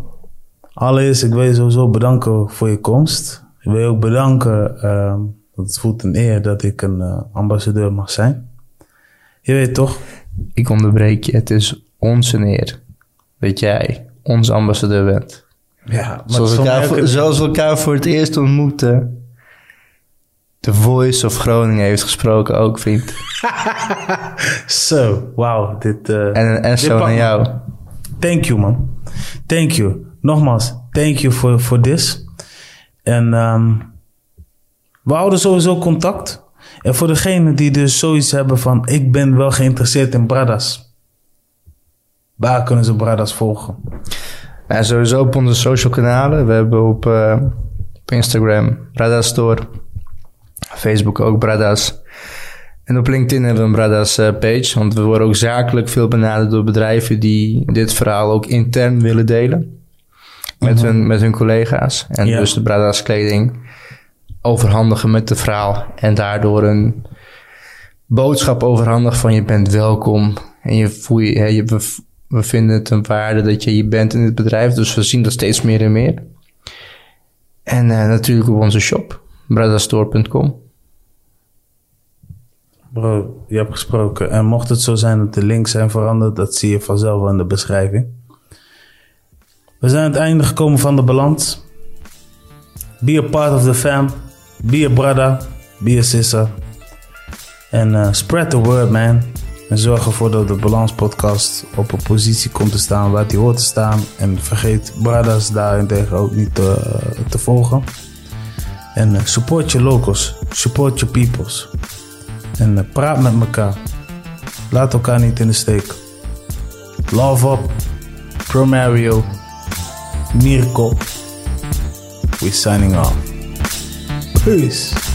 Allereerst, ik wil je sowieso bedanken voor je komst. Ik wil je ook bedanken, ehm, want het voelt een eer dat ik een eh, ambassadeur mag zijn. Je weet toch? Ik onderbreek je, het is onze eer dat jij onze ambassadeur bent. Ja, maar Zoals we, elkaar, zoals we elkaar voor het eerst ontmoeten. The Voice of Groningen heeft gesproken ook, vriend. [laughs] Zo, wauw. Dit, eh, En een SO Dit naar pak- jou. Thank you, man. Thank you. Nogmaals, thank you voor voor this. En ehm, we houden sowieso contact. En voor degenen die dus zoiets hebben van... ik ben wel geïnteresseerd in Bradas. Waar kunnen ze Bradas volgen? En sowieso op onze social kanalen. We hebben op, eh, op Instagram Bradas Store. Facebook ook Bradas. En op LinkedIn hebben we een Bradas eh, page. Want we worden ook zakelijk veel benaderd door bedrijven die dit verhaal ook intern willen delen. Met, hun, met hun collega's. En Ja. dus de Bradas kleding overhandigen met het verhaal. En daardoor een boodschap overhandigen van je bent welkom. En je voel je, hè, je we, we vinden het een waarde dat je hier bent in het bedrijf. Dus we zien dat steeds meer en meer. En eh, natuurlijk op onze shop, bradastore.com. Bro, je hebt gesproken. En mocht het zo zijn dat de links zijn veranderd... dat zie je vanzelf in de beschrijving. We zijn aan het einde gekomen van de balans. Be a part of the fam. Be a brother. Be a sister. En eh, spread the word, man. En zorg ervoor dat de Balans podcast op een positie komt te staan waar die hoort te staan. En vergeet brothers daarentegen ook niet te, te volgen. En eh, support je locals. Support your peoples. En eh, praat met elkaar. Laat elkaar niet in de steek. Love up. Pro Mario. Mirko. We're signing off. Peace.